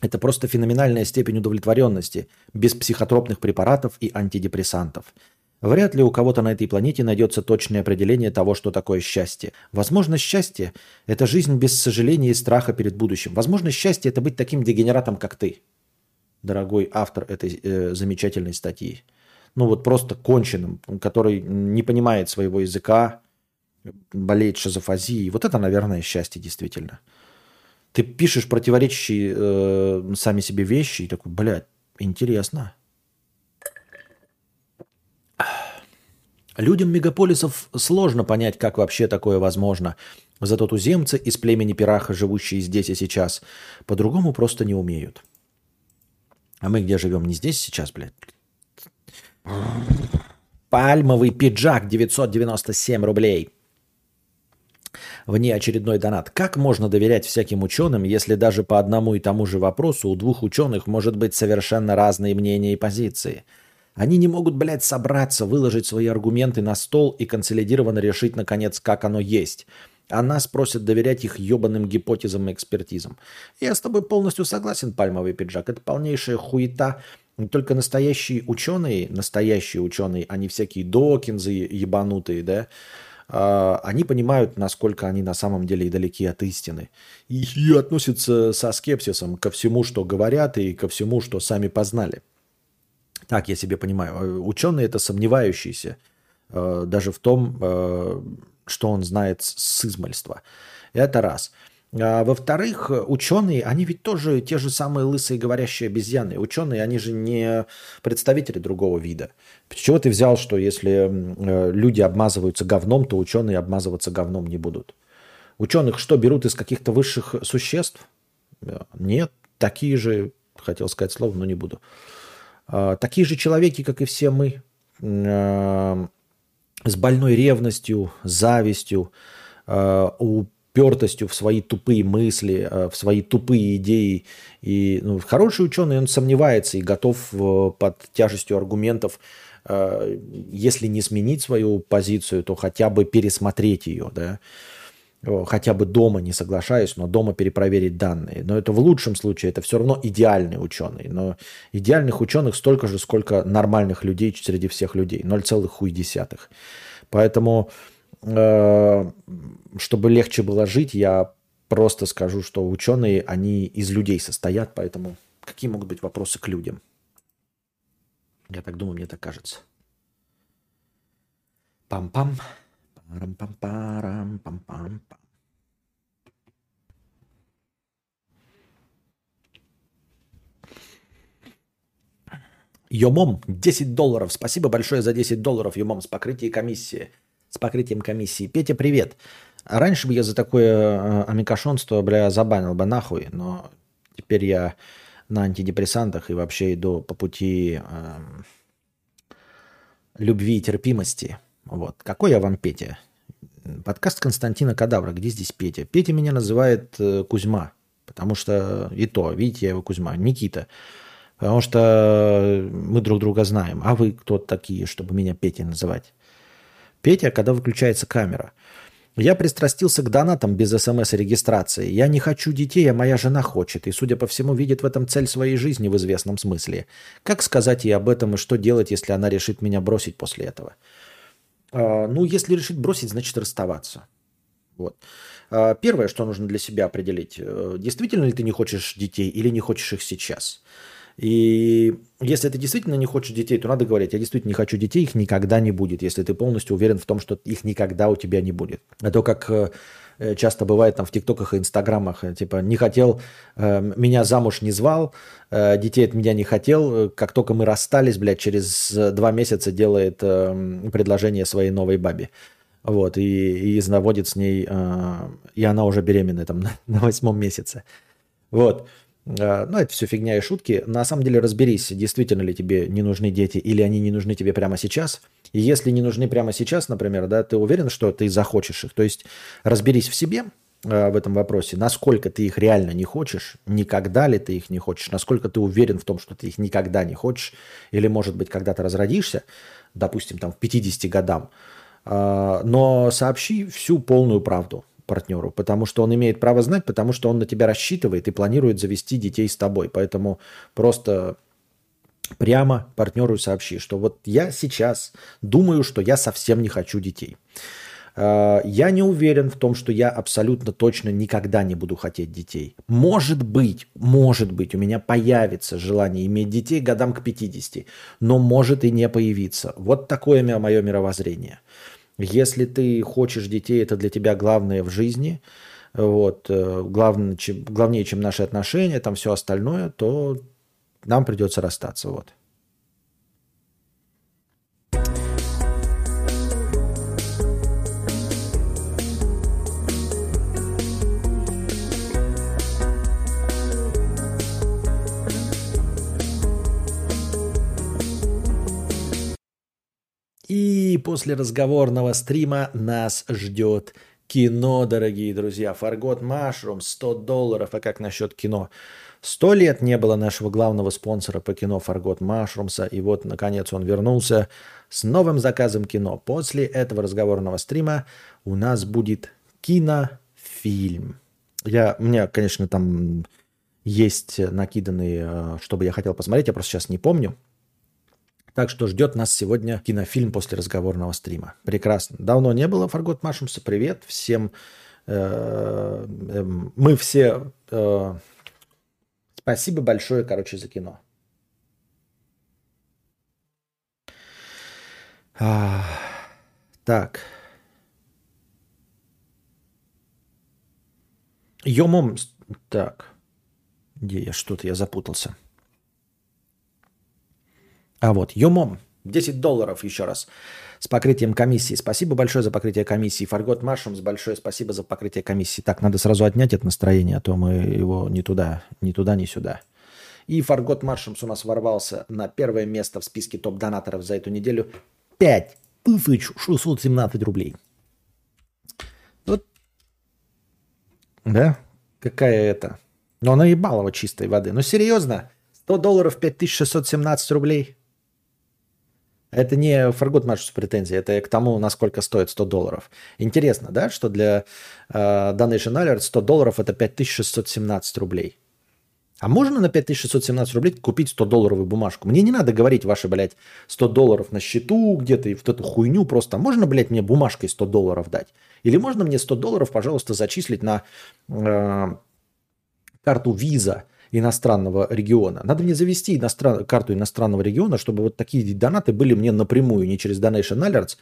Это просто феноменальная степень удовлетворенности без психотропных препаратов и антидепрессантов. Вряд ли у кого-то на этой планете найдется точное определение того, что такое счастье. Возможно, счастье – это жизнь без сожаления и страха перед будущим. Возможно, счастье – это быть таким дегенератом, как ты, дорогой автор этой э, замечательной статьи ну вот просто конченым, который не понимает своего языка, болеет шизофазией. Вот это, наверное, счастье действительно. Ты пишешь противоречащие э, сами себе вещи и такой, блядь, интересно. Людям мегаполисов сложно понять, как вообще такое возможно. Зато туземцы из племени Пираха, живущие здесь и сейчас, по-другому просто не умеют. А мы где живем? Не здесь сейчас, блядь? Пальмовый пиджак 997 рублей. Вне очередной донат. Как можно доверять всяким ученым, если даже по одному и тому же вопросу у двух ученых может быть совершенно разные мнения и позиции? Они не могут, блядь, собраться, выложить свои аргументы на стол и консолидированно решить, наконец, как оно есть. А нас просят доверять их ебаным гипотезам и экспертизам. Я с тобой полностью согласен, пальмовый пиджак. Это полнейшая хуета. Только настоящие ученые, настоящие ученые, а не всякие докинзы ебанутые, да, они понимают, насколько они на самом деле и далеки от истины. И, и относятся со скепсисом ко всему, что говорят, и ко всему, что сами познали. Так я себе понимаю. Ученые это сомневающиеся э, даже в том, э, что он знает с измальства. Это раз. А, во-вторых, ученые, они ведь тоже те же самые лысые говорящие обезьяны. Ученые, они же не представители другого вида. Чего ты взял, что если э, люди обмазываются говном, то ученые обмазываться говном не будут? Ученых что, берут из каких-то высших существ? Э, нет, такие же, хотел сказать слово, но не буду. А, такие же человеки, как и все мы, э, с больной ревностью, завистью, у упертостью в свои тупые мысли, э, в свои тупые идеи. И ну, хороший ученый, он сомневается и готов э, под тяжестью аргументов, э, если не сменить свою позицию, то хотя бы пересмотреть ее, да, хотя бы дома не соглашаюсь, но дома перепроверить данные. Но это в лучшем случае, это все равно идеальный ученый. Но идеальных ученых столько же, сколько нормальных людей среди всех людей. 0,1. Поэтому чтобы легче было жить, я просто скажу, что ученые, они из людей состоят, поэтому какие могут быть вопросы к людям? Я так думаю, мне так кажется. Пам-пам. Парам-пам-парам-пам-пам-пам. Йомом, 10 долларов. Спасибо большое за 10 долларов, Йомом, с покрытием комиссии с покрытием комиссии. Петя, привет. Раньше бы я за такое э, амикошонство, бля, забанил бы нахуй, но теперь я на антидепрессантах и вообще иду по пути э, любви и терпимости. Вот. Какой я вам Петя? Подкаст Константина Кадавра. Где здесь Петя? Петя меня называет э, Кузьма, потому что и то, видите, я его Кузьма, Никита. Потому что мы друг друга знаем. А вы кто такие, чтобы меня Петя называть? Петя, когда выключается камера. Я пристрастился к донатам без смс-регистрации. Я не хочу детей, а моя жена хочет. И, судя по всему, видит в этом цель своей жизни в известном смысле. Как сказать ей об этом и что делать, если она решит меня бросить после этого? А, ну, если решит бросить, значит расставаться. Вот. А, первое, что нужно для себя определить, э, действительно ли ты не хочешь детей или не хочешь их сейчас. И если ты действительно не хочешь детей, то надо говорить, я действительно не хочу детей, их никогда не будет, если ты полностью уверен в том, что их никогда у тебя не будет. А то, как э, часто бывает там в ТикТоках и Инстаграмах, э, типа, не хотел, э, меня замуж не звал, детей от меня не хотел, как только мы расстались, блядь, через два месяца делает предложение своей новой бабе. Вот, и, и наводит с ней, и она уже беременная там на восьмом месяце. Вот. А, ну, это все фигня и шутки. На самом деле разберись, действительно ли тебе не нужны дети или они не нужны тебе прямо сейчас. И если не нужны прямо сейчас, например, да, ты уверен, что ты захочешь их. То есть разберись в себе э, в этом вопросе, насколько ты их реально не хочешь, никогда ли ты их не хочешь, насколько ты уверен в том, что ты их никогда не хочешь, или, может быть, когда ты разродишься, допустим, там, в 50 годам, э, но сообщи всю полную правду партнеру, потому что он имеет право знать, потому что он на тебя рассчитывает и планирует завести детей с тобой. Поэтому просто прямо партнеру сообщи, что вот я сейчас думаю, что я совсем не хочу детей. А, я не уверен в том, что я абсолютно точно никогда не буду хотеть детей. Может быть, может быть, у меня появится желание иметь детей годам к 50, но может и не появиться. Вот такое мое мировоззрение. Если ты хочешь детей, это для тебя главное в жизни, вот, э, главное, чем, главнее, чем наши отношения, там все остальное, то нам придется расстаться. Вот. И после разговорного стрима нас ждет кино, дорогие друзья. Фаргот Машрум, 100 долларов. А как насчет кино? Сто лет не было нашего главного спонсора по кино Фаргот Машрумса. И вот, наконец, он вернулся с новым заказом кино. После этого разговорного стрима у нас будет кинофильм. Я, у меня, конечно, там есть накиданные, э, что бы я хотел посмотреть. Я просто сейчас не помню. Так что ждет нас сегодня кинофильм после разговорного стрима. Прекрасно. Давно не было Фаргот Машумса. Привет всем. Э, эм, мы все... Э, спасибо большое, короче, за кино. А, так. Йомом... Так. Где я? Что-то я запутался. А вот, Юмом, 10 долларов еще раз с покрытием комиссии. Спасибо большое за покрытие комиссии. Фаргот Машумс, большое спасибо за покрытие комиссии. Так, надо сразу отнять это настроение, а то мы его не туда, не туда, не сюда. И Фаргот Маршумс у нас ворвался на первое место в списке топ-донаторов за эту неделю. 5 тысяч 617 рублей. Вот. Да? Какая это? Но она ебалова чистой воды. Ну серьезно? 100 долларов 5617 рублей. Это не Фаргут Маршус претензии, это к тому, насколько стоит 100 долларов. Интересно, да, что для э, Donation Alert 100 долларов это 5617 рублей. А можно на 5617 рублей купить 100-долларовую бумажку? Мне не надо говорить ваши, блядь, 100 долларов на счету где-то и вот эту хуйню просто. Можно, блядь, мне бумажкой 100 долларов дать? Или можно мне 100 долларов, пожалуйста, зачислить на э, карту Visa – иностранного региона. Надо мне завести иностран... карту иностранного региона, чтобы вот такие донаты были мне напрямую, не через Donation Alerts,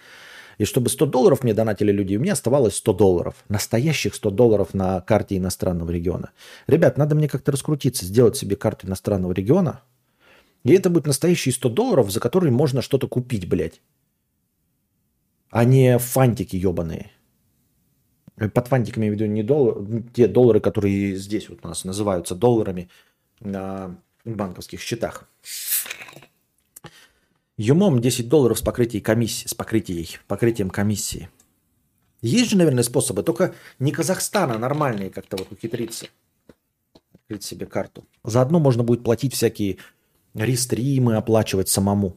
и чтобы 100 долларов мне донатили люди, у меня оставалось 100 долларов. Настоящих 100 долларов на карте иностранного региона. Ребят, надо мне как-то раскрутиться, сделать себе карту иностранного региона. И это будет настоящие 100 долларов, за которые можно что-то купить, блядь. А не фантики ебаные. Под фантиками я веду не доллар, те доллары, которые здесь вот у нас называются долларами на банковских счетах. Юмом 10 долларов с покрытием комиссии, с покрытием, покрытием комиссии. Есть же, наверное, способы, только не Казахстана, а нормальные как-то вот ухитриться. Открыть себе карту. Заодно можно будет платить всякие рестримы, оплачивать самому.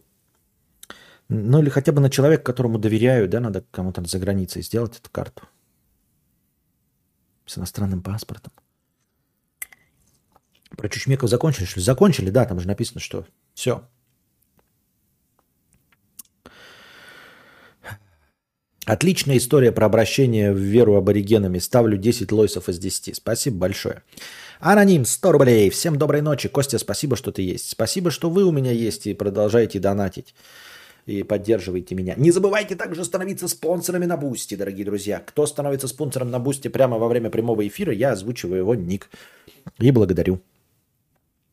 Ну или хотя бы на человека, которому доверяю, да, надо кому-то за границей сделать эту карту с иностранным паспортом. Про Чучмеков закончили? Что ли? Закончили, да, там же написано, что все. Отличная история про обращение в веру аборигенами. Ставлю 10 лойсов из 10. Спасибо большое. Аноним, 100 рублей. Всем доброй ночи. Костя, спасибо, что ты есть. Спасибо, что вы у меня есть и продолжаете донатить и поддерживайте меня. Не забывайте также становиться спонсорами на Бусти, дорогие друзья. Кто становится спонсором на Бусти прямо во время прямого эфира, я озвучиваю его ник и благодарю.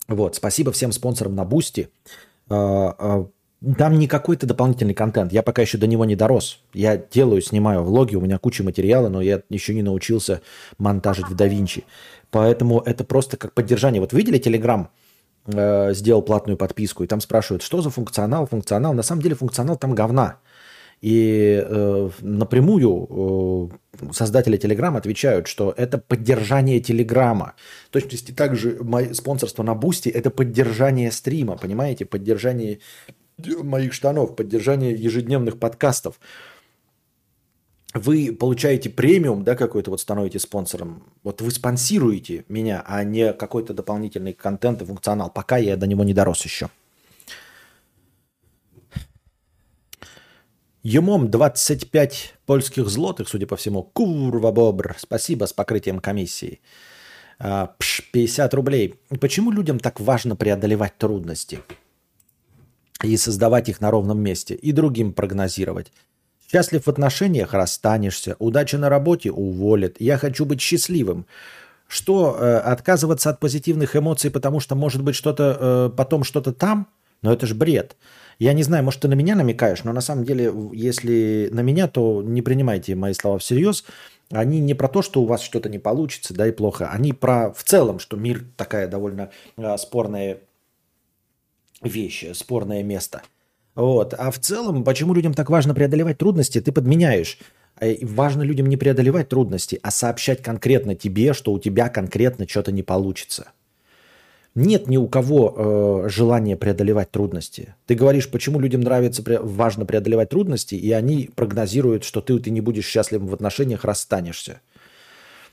Вот, спасибо всем спонсорам на Бусти. А, а, там не какой-то дополнительный контент. Я пока еще до него не дорос. Я делаю, снимаю влоги, у меня куча материала, но я еще не научился монтажить в DaVinci. Поэтому это просто как поддержание. Вот видели Telegram? Э, сделал платную подписку, и там спрашивают, что за функционал, функционал. На самом деле функционал там говна. И э, напрямую э, создатели Телеграма отвечают, что это поддержание Телеграма. В точности также мое спонсорство на Бусти – это поддержание стрима, понимаете? Поддержание моих штанов, поддержание ежедневных подкастов вы получаете премиум, да, какой-то вот становитесь спонсором, вот вы спонсируете меня, а не какой-то дополнительный контент и функционал, пока я до него не дорос еще. Юмом 25 польских злотых, судя по всему. Курва бобр. Спасибо с покрытием комиссии. А, пш, 50 рублей. Почему людям так важно преодолевать трудности? И создавать их на ровном месте. И другим прогнозировать. Счастлив в отношениях – расстанешься. Удача на работе – уволят. Я хочу быть счастливым. Что, э, отказываться от позитивных эмоций, потому что может быть что-то, э, потом что-то там? Но это же бред. Я не знаю, может, ты на меня намекаешь, но на самом деле, если на меня, то не принимайте мои слова всерьез. Они не про то, что у вас что-то не получится, да, и плохо. Они про в целом, что мир такая довольно э, спорная вещь, спорное место. Вот. А в целом, почему людям так важно преодолевать трудности, ты подменяешь. Э, важно людям не преодолевать трудности, а сообщать конкретно тебе, что у тебя конкретно что-то не получится. Нет ни у кого э, желания преодолевать трудности. Ты говоришь, почему людям нравится, важно преодолевать трудности, и они прогнозируют, что ты, ты не будешь счастливым в отношениях, расстанешься.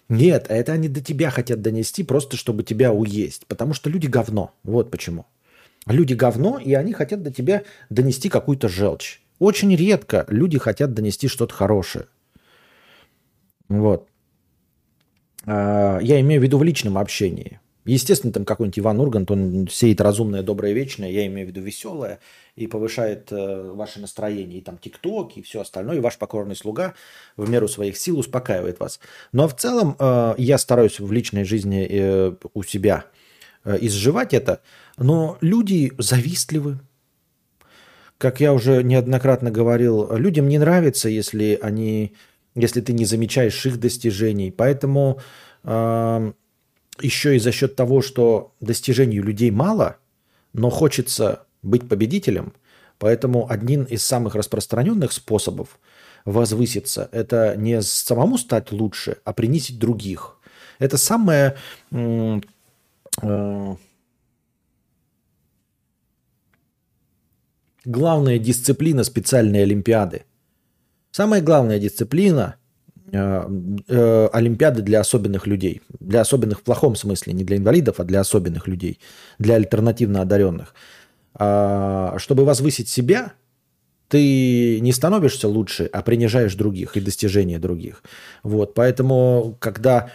Нет, это они до тебя хотят донести, просто чтобы тебя уесть. Потому что люди говно. Вот почему. Люди говно, и они хотят до тебя донести какую-то желчь. Очень редко люди хотят донести что-то хорошее. Вот. А, я имею в виду в личном общении. Естественно, там какой-нибудь Иван Ургант, он сеет разумное, доброе, вечное, я имею в виду веселое, и повышает э, ваше настроение, и там ТикТок, и все остальное, и ваш покорный слуга в меру своих сил успокаивает вас. Но в целом э, я стараюсь в личной жизни э, у себя э, изживать это, но люди завистливы. Как я уже неоднократно говорил, людям не нравится, если они, если ты не замечаешь их достижений. Поэтому э, еще и за счет того, что достижений у людей мало, но хочется быть победителем, поэтому один из самых распространенных способов возвыситься – это не самому стать лучше, а принизить других. Это самое э, главная дисциплина специальной Олимпиады. Самая главная дисциплина Э, э, Олимпиады для особенных людей. Для особенных в плохом смысле, не для инвалидов, а для особенных людей, для альтернативно одаренных. А, чтобы возвысить себя, ты не становишься лучше, а принижаешь других и достижения других. Вот, поэтому, когда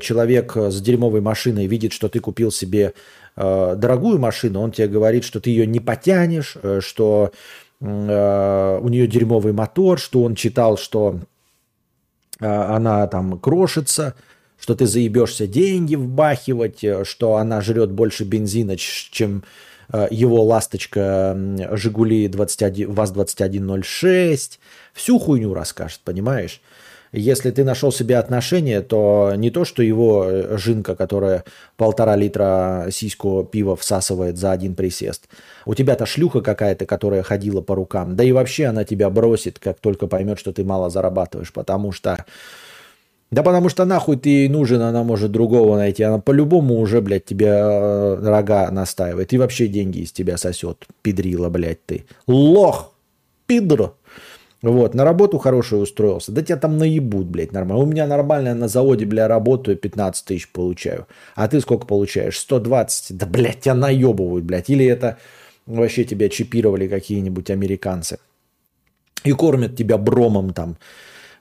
человек с дерьмовой машиной видит, что ты купил себе э, дорогую машину, он тебе говорит, что ты ее не потянешь, э, что э, у нее дерьмовый мотор, что он читал, что она там крошится, что ты заебешься деньги вбахивать, э, что она жрет больше бензина, чем э, его ласточка Жигули 21, ВАЗ-2106. Всю хуйню расскажет, понимаешь? Если ты нашел себе отношения, то не то, что его э, жинка, которая полтора литра сиську пива всасывает за один присест. У тебя-то шлюха какая-то, которая ходила по рукам. Да и вообще она тебя бросит, как только поймет, что ты мало зарабатываешь. Потому что... Да потому что нахуй ты ей нужен, она может другого найти. Она по-любому уже, блядь, тебе э, рога настаивает. И вообще деньги из тебя сосет. Пидрила, блядь, ты. Лох! Пидро! Вот, на работу хорошую устроился. Да тебя там наебут, блядь, нормально. У меня нормально на заводе, бля, работаю, 15 тысяч получаю. А ты сколько получаешь? 120. Да, блядь, тебя наебывают, блядь. Или это вообще тебя чипировали какие-нибудь американцы. И кормят тебя бромом там.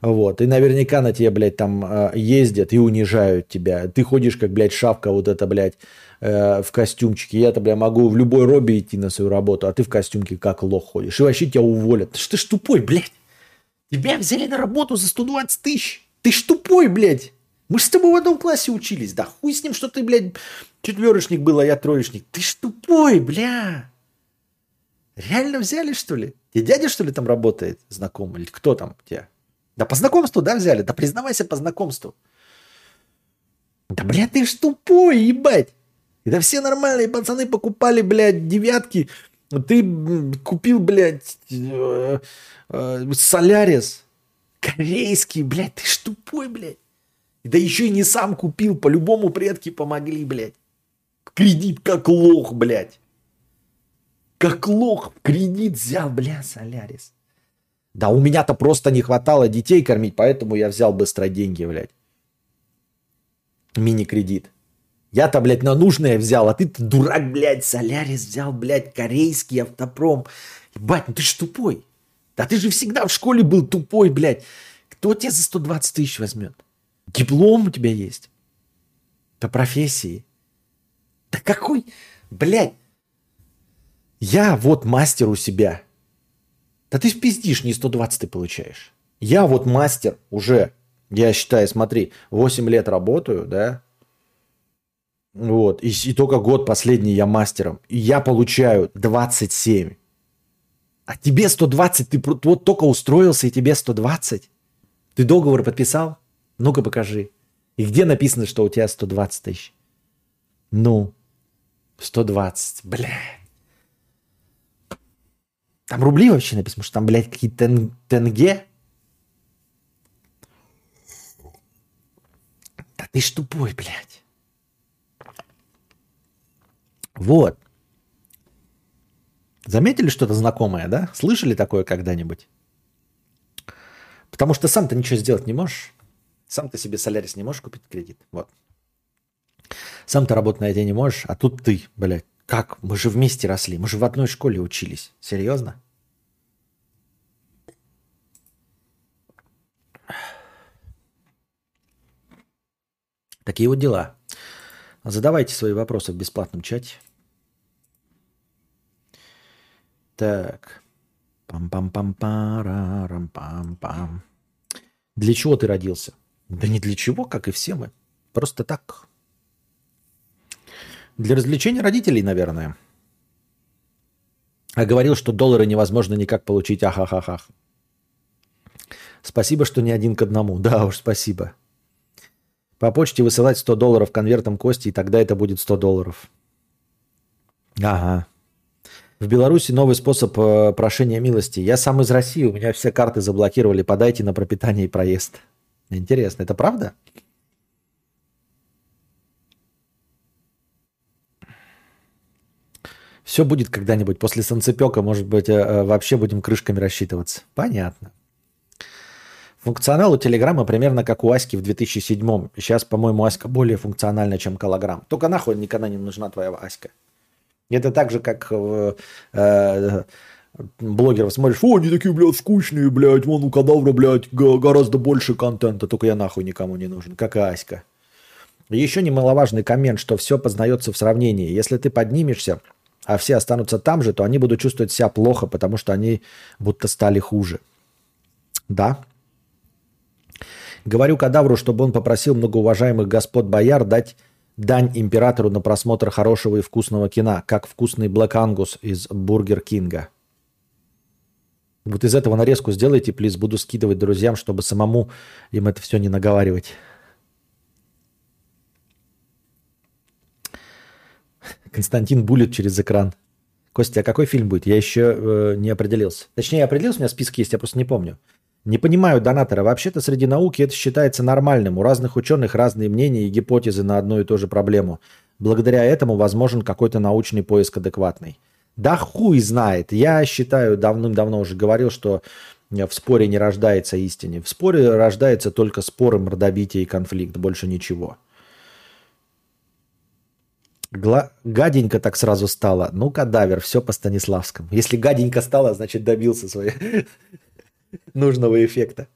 Вот. И наверняка на тебе, блядь, там э, ездят и унижают тебя. Ты ходишь, как, блядь, шапка вот это, блядь, э, в костюмчике. Я-то, блядь, могу в любой робе идти на свою работу, а ты в костюмке как лох ходишь. И вообще тебя уволят. Ты ж, ты ж тупой, блядь. Тебя взяли на работу за 120 тысяч. Ты ж тупой, блядь. Мы же с тобой в одном классе учились. Да хуй с ним, что ты, блядь, четверочник был, а я троечник. Ты ж тупой, бля. Реально взяли, что ли? Тебе дядя, что ли, там работает знакомый? Или кто там тебя? Да по знакомству, да, взяли? Да признавайся по знакомству. Да, блядь, ты ж тупой, ебать. Это все нормальные пацаны покупали, блядь, девятки. Ты купил, блядь, э, э, Солярис. Корейский, блядь, ты ж тупой, блядь. Да еще и не сам купил, по-любому предки помогли, блядь. Кредит как лох, блядь. Как лох кредит взял, бля, Солярис. Да у меня-то просто не хватало детей кормить, поэтому я взял быстро деньги, блядь. Мини-кредит. Я-то, блядь, на нужное взял, а ты дурак, блядь, Солярис взял, блядь, корейский автопром. Ебать, ну ты ж тупой. Да ты же всегда в школе был тупой, блядь. Кто тебя за 120 тысяч возьмет? Диплом у тебя есть? По профессии? Да какой, блядь. Я вот мастер у себя. Да ты пиздишь, не 120 ты получаешь. Я вот мастер уже, я считаю, смотри, 8 лет работаю, да, вот, и, и только год последний я мастером, и я получаю 27. А тебе 120, ты вот только устроился, и тебе 120? Ты договор подписал? Ну-ка покажи. И где написано, что у тебя 120 тысяч? Ну, 120, блядь. Там рубли вообще написано, что там, блядь, какие-то тен тенге. Да ты ж тупой, блядь. Вот. Заметили что-то знакомое, да? Слышали такое когда-нибудь? Потому что сам ты ничего сделать не можешь. Сам ты себе солярис не можешь купить кредит. Вот. Сам ты работать на это не можешь, а тут ты, блядь. Как? Мы же вместе росли. Мы же в одной школе учились. Серьезно? Такие вот дела. Задавайте свои вопросы в бесплатном чате. Так. Пам-пам-пам-парам-пам-пам. Для чего ты родился? Да не для чего, как и все мы. Просто так. Для развлечения родителей, наверное. А говорил, что доллары невозможно никак получить. Ахахахах. Спасибо, что не один к одному. Да уж, спасибо. По почте высылать 100 долларов конвертом Кости, и тогда это будет 100 долларов. Ага. В Беларуси новый способ э, прошения милости. Я сам из России, у меня все карты заблокировали. Подайте на пропитание и проезд. Интересно, это правда? Все будет когда-нибудь. После санцепека, может быть, э, э, вообще будем крышками рассчитываться. Понятно. Функционал у Телеграма примерно как у Аськи в 2007 Сейчас, по-моему, Аська более функциональна, чем Колограмм. Только нахуй никогда не нужна твоя Аська. Это так же, как э, э, блогеров смотришь, о, они такие, блядь, скучные, блядь, вон у кадавра, блядь, гораздо больше контента, только я нахуй никому не нужен, как и Аська. Еще немаловажный коммент, что все познается в сравнении. Если ты поднимешься, а все останутся там же, то они будут чувствовать себя плохо, потому что они будто стали хуже. Да. Говорю кадавру, чтобы он попросил многоуважаемых господ бояр дать дань императору на просмотр хорошего и вкусного кино, как вкусный Black Angus из Бургер Кинга. Вот из этого нарезку сделайте, плиз, буду скидывать друзьям, чтобы самому им это все не наговаривать. Константин булит через экран. Костя, а какой фильм будет? Я еще э, не определился. Точнее, определился, у меня списки есть, я просто не помню. Не понимаю донатора. Вообще-то среди науки это считается нормальным. У разных ученых разные мнения и гипотезы на одну и ту же проблему. Благодаря этому возможен какой-то научный поиск адекватный. Да хуй знает. Я считаю, давным-давно уже говорил, что в споре не рождается истине. В споре рождается только споры, мордобитие и конфликт. Больше ничего. Гла... Гаденько так сразу стало. Ну, кадавер, все по Станиславскому. Если гаденько стало, значит добился своей нужного эффекта.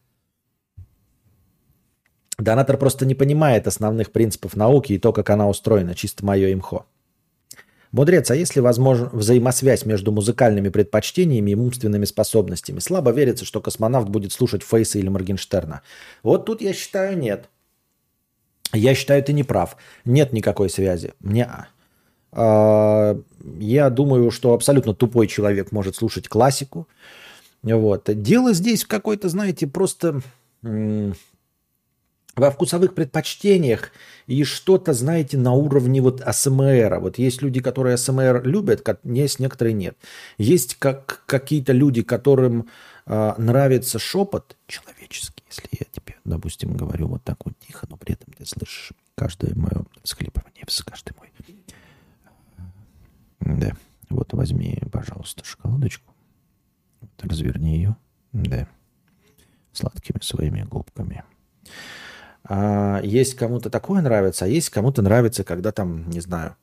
Донатор просто не понимает основных принципов науки и то, как она устроена, чисто мое имхо. Мудрец, а если возможна взаимосвязь между музыкальными предпочтениями и умственными способностями? Слабо верится, что космонавт будет слушать Фейса или Моргенштерна. Вот тут я считаю нет. Я считаю, ты не прав. Нет никакой связи. Мне а, Я думаю, что абсолютно тупой человек может слушать классику, вот. Дело здесь в какой-то, знаете, просто во вкусовых предпочтениях и что-то, знаете, на уровне вот АСМР. Вот есть люди, которые АСМР любят, есть некоторые нет. Есть как, какие-то люди, которым э, нравится шепот человеческий. Если я тебе, допустим, говорю вот так вот тихо, но при этом ты слышишь каждое мое всхлипывание, каждый мой. Да, вот возьми, пожалуйста, шоколадочку разверни ее. Да. Сладкими своими губками. А есть кому-то такое нравится, а есть кому-то нравится, когда там, не знаю,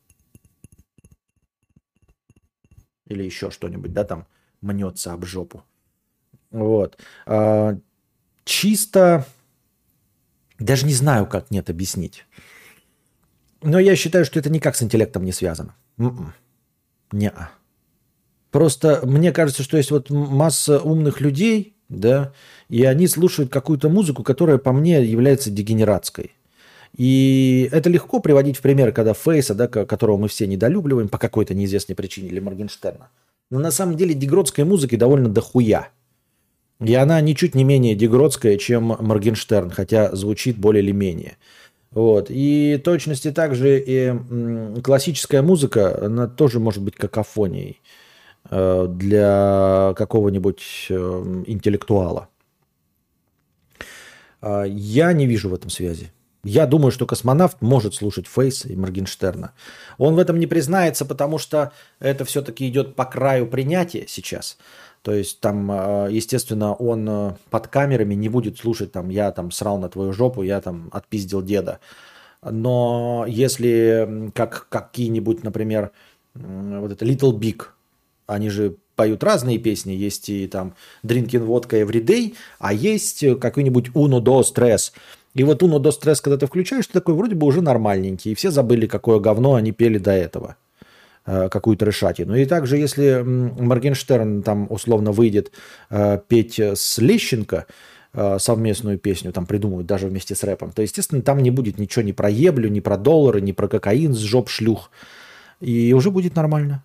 или еще что-нибудь, да, там мнется об жопу. Вот. А, чисто, даже не знаю, как нет объяснить. Но я считаю, что это никак с интеллектом не связано. М-м. Не-а. Просто мне кажется, что есть вот масса умных людей, да, и они слушают какую-то музыку, которая по мне является дегенератской. И это легко приводить в пример, когда Фейса, да, которого мы все недолюбливаем по какой-то неизвестной причине, или Моргенштерна. Но на самом деле дегродской музыки довольно дохуя. И она ничуть не менее дегродская, чем Моргенштерн, хотя звучит более или менее. Вот. И точности также и классическая музыка, она тоже может быть какофонией для какого-нибудь э, интеллектуала. А, я не вижу в этом связи. Я думаю, что космонавт может слушать Фейса и Моргенштерна. Он в этом не признается, потому что это все-таки идет по краю принятия сейчас. То есть там, естественно, он э, под камерами не будет слушать там «я там срал на твою жопу, я там отпиздил деда». Но если как какие-нибудь, например, вот это Little Big, они же поют разные песни, есть и там Drinking Vodka Every Day, а есть какой-нибудь Uno Do Stress. И вот Uno Do Stress, когда ты включаешь, ты такой вроде бы уже нормальненький, и все забыли, какое говно они пели до этого. Э, какую-то решатину. И также, если Моргенштерн там условно выйдет э, петь с Лещенко э, совместную песню, там придумывают даже вместе с рэпом, то, естественно, там не будет ничего ни про еблю, ни про доллары, ни про кокаин с жоп шлюх. И уже будет нормально.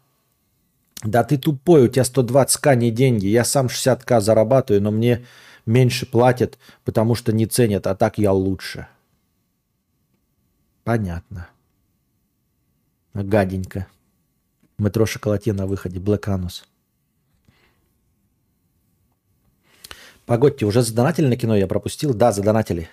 Да ты тупой, у тебя 120к не деньги, я сам 60к зарабатываю, но мне меньше платят, потому что не ценят, а так я лучше. Понятно. Гаденько. Метро Шоколате на выходе. Black Anus. Погодьте, уже задонатили на кино? Я пропустил? Да, задонатили.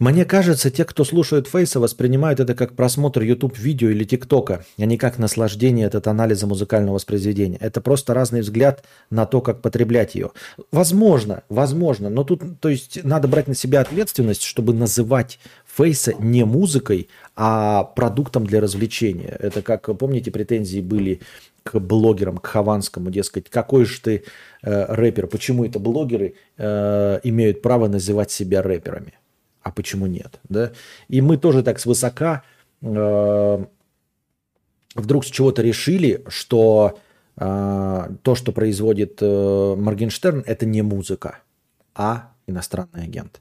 Мне кажется, те, кто слушают Фейса, воспринимают это как просмотр YouTube-видео или ТикТока, а не как наслаждение от анализа музыкального воспроизведения. Это просто разный взгляд на то, как потреблять ее. Возможно, возможно, но тут, то есть, надо брать на себя ответственность, чтобы называть Фейса не музыкой, а продуктом для развлечения. Это как, помните, претензии были к блогерам, к Хованскому, дескать, какой же ты э, рэпер, почему это блогеры э, имеют право называть себя рэперами? А почему нет? Да? И мы тоже так свысока э, вдруг с чего-то решили, что э, то, что производит э, Моргенштерн, это не музыка, а иностранный агент.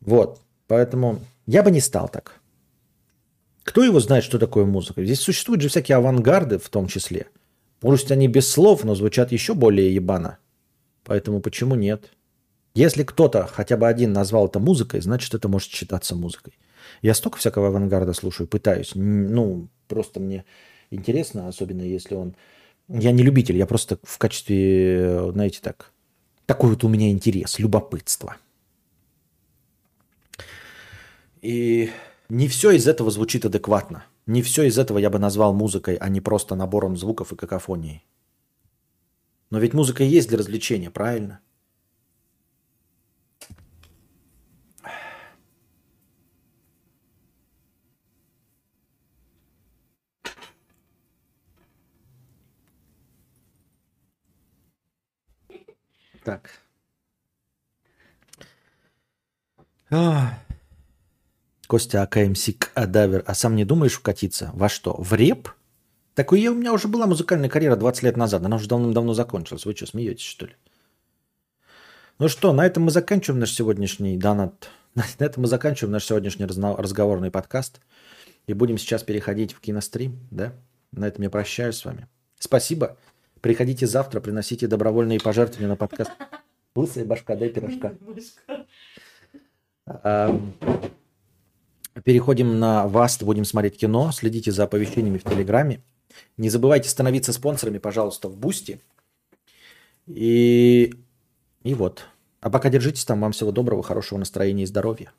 Вот, поэтому я бы не стал так. Кто его знает, что такое музыка? Здесь существуют же всякие авангарды в том числе. Пусть они без слов, но звучат еще более ебано. Поэтому почему нет? Если кто-то, хотя бы один, назвал это музыкой, значит, это может считаться музыкой. Я столько всякого авангарда слушаю, пытаюсь. Ну, просто мне интересно, особенно если он... Я не любитель, я просто в качестве, знаете, так... Такой вот у меня интерес, любопытство. И не все из этого звучит адекватно. Не все из этого я бы назвал музыкой, а не просто набором звуков и какофонией. Но ведь музыка есть для развлечения, правильно? Так. А. Костя АКМСИК Адавер. А сам не думаешь вкатиться? Во что? В реп? Так у меня уже была музыкальная карьера 20 лет назад. Она уже давно-давно закончилась. Вы что, смеетесь, что ли? Ну что, на этом мы заканчиваем наш сегодняшний донат. На этом мы заканчиваем наш сегодняшний разговорный подкаст. И будем сейчас переходить в кинострим, да? На этом я прощаюсь с вами. Спасибо. Приходите завтра, приносите добровольные пожертвования на подкаст. Лысая башка, дай пирожка. Переходим на вас, будем смотреть кино. Следите за оповещениями в Телеграме. Не забывайте становиться спонсорами, пожалуйста, в Бусти. И, и вот. А пока держитесь там. Вам всего доброго, хорошего настроения и здоровья.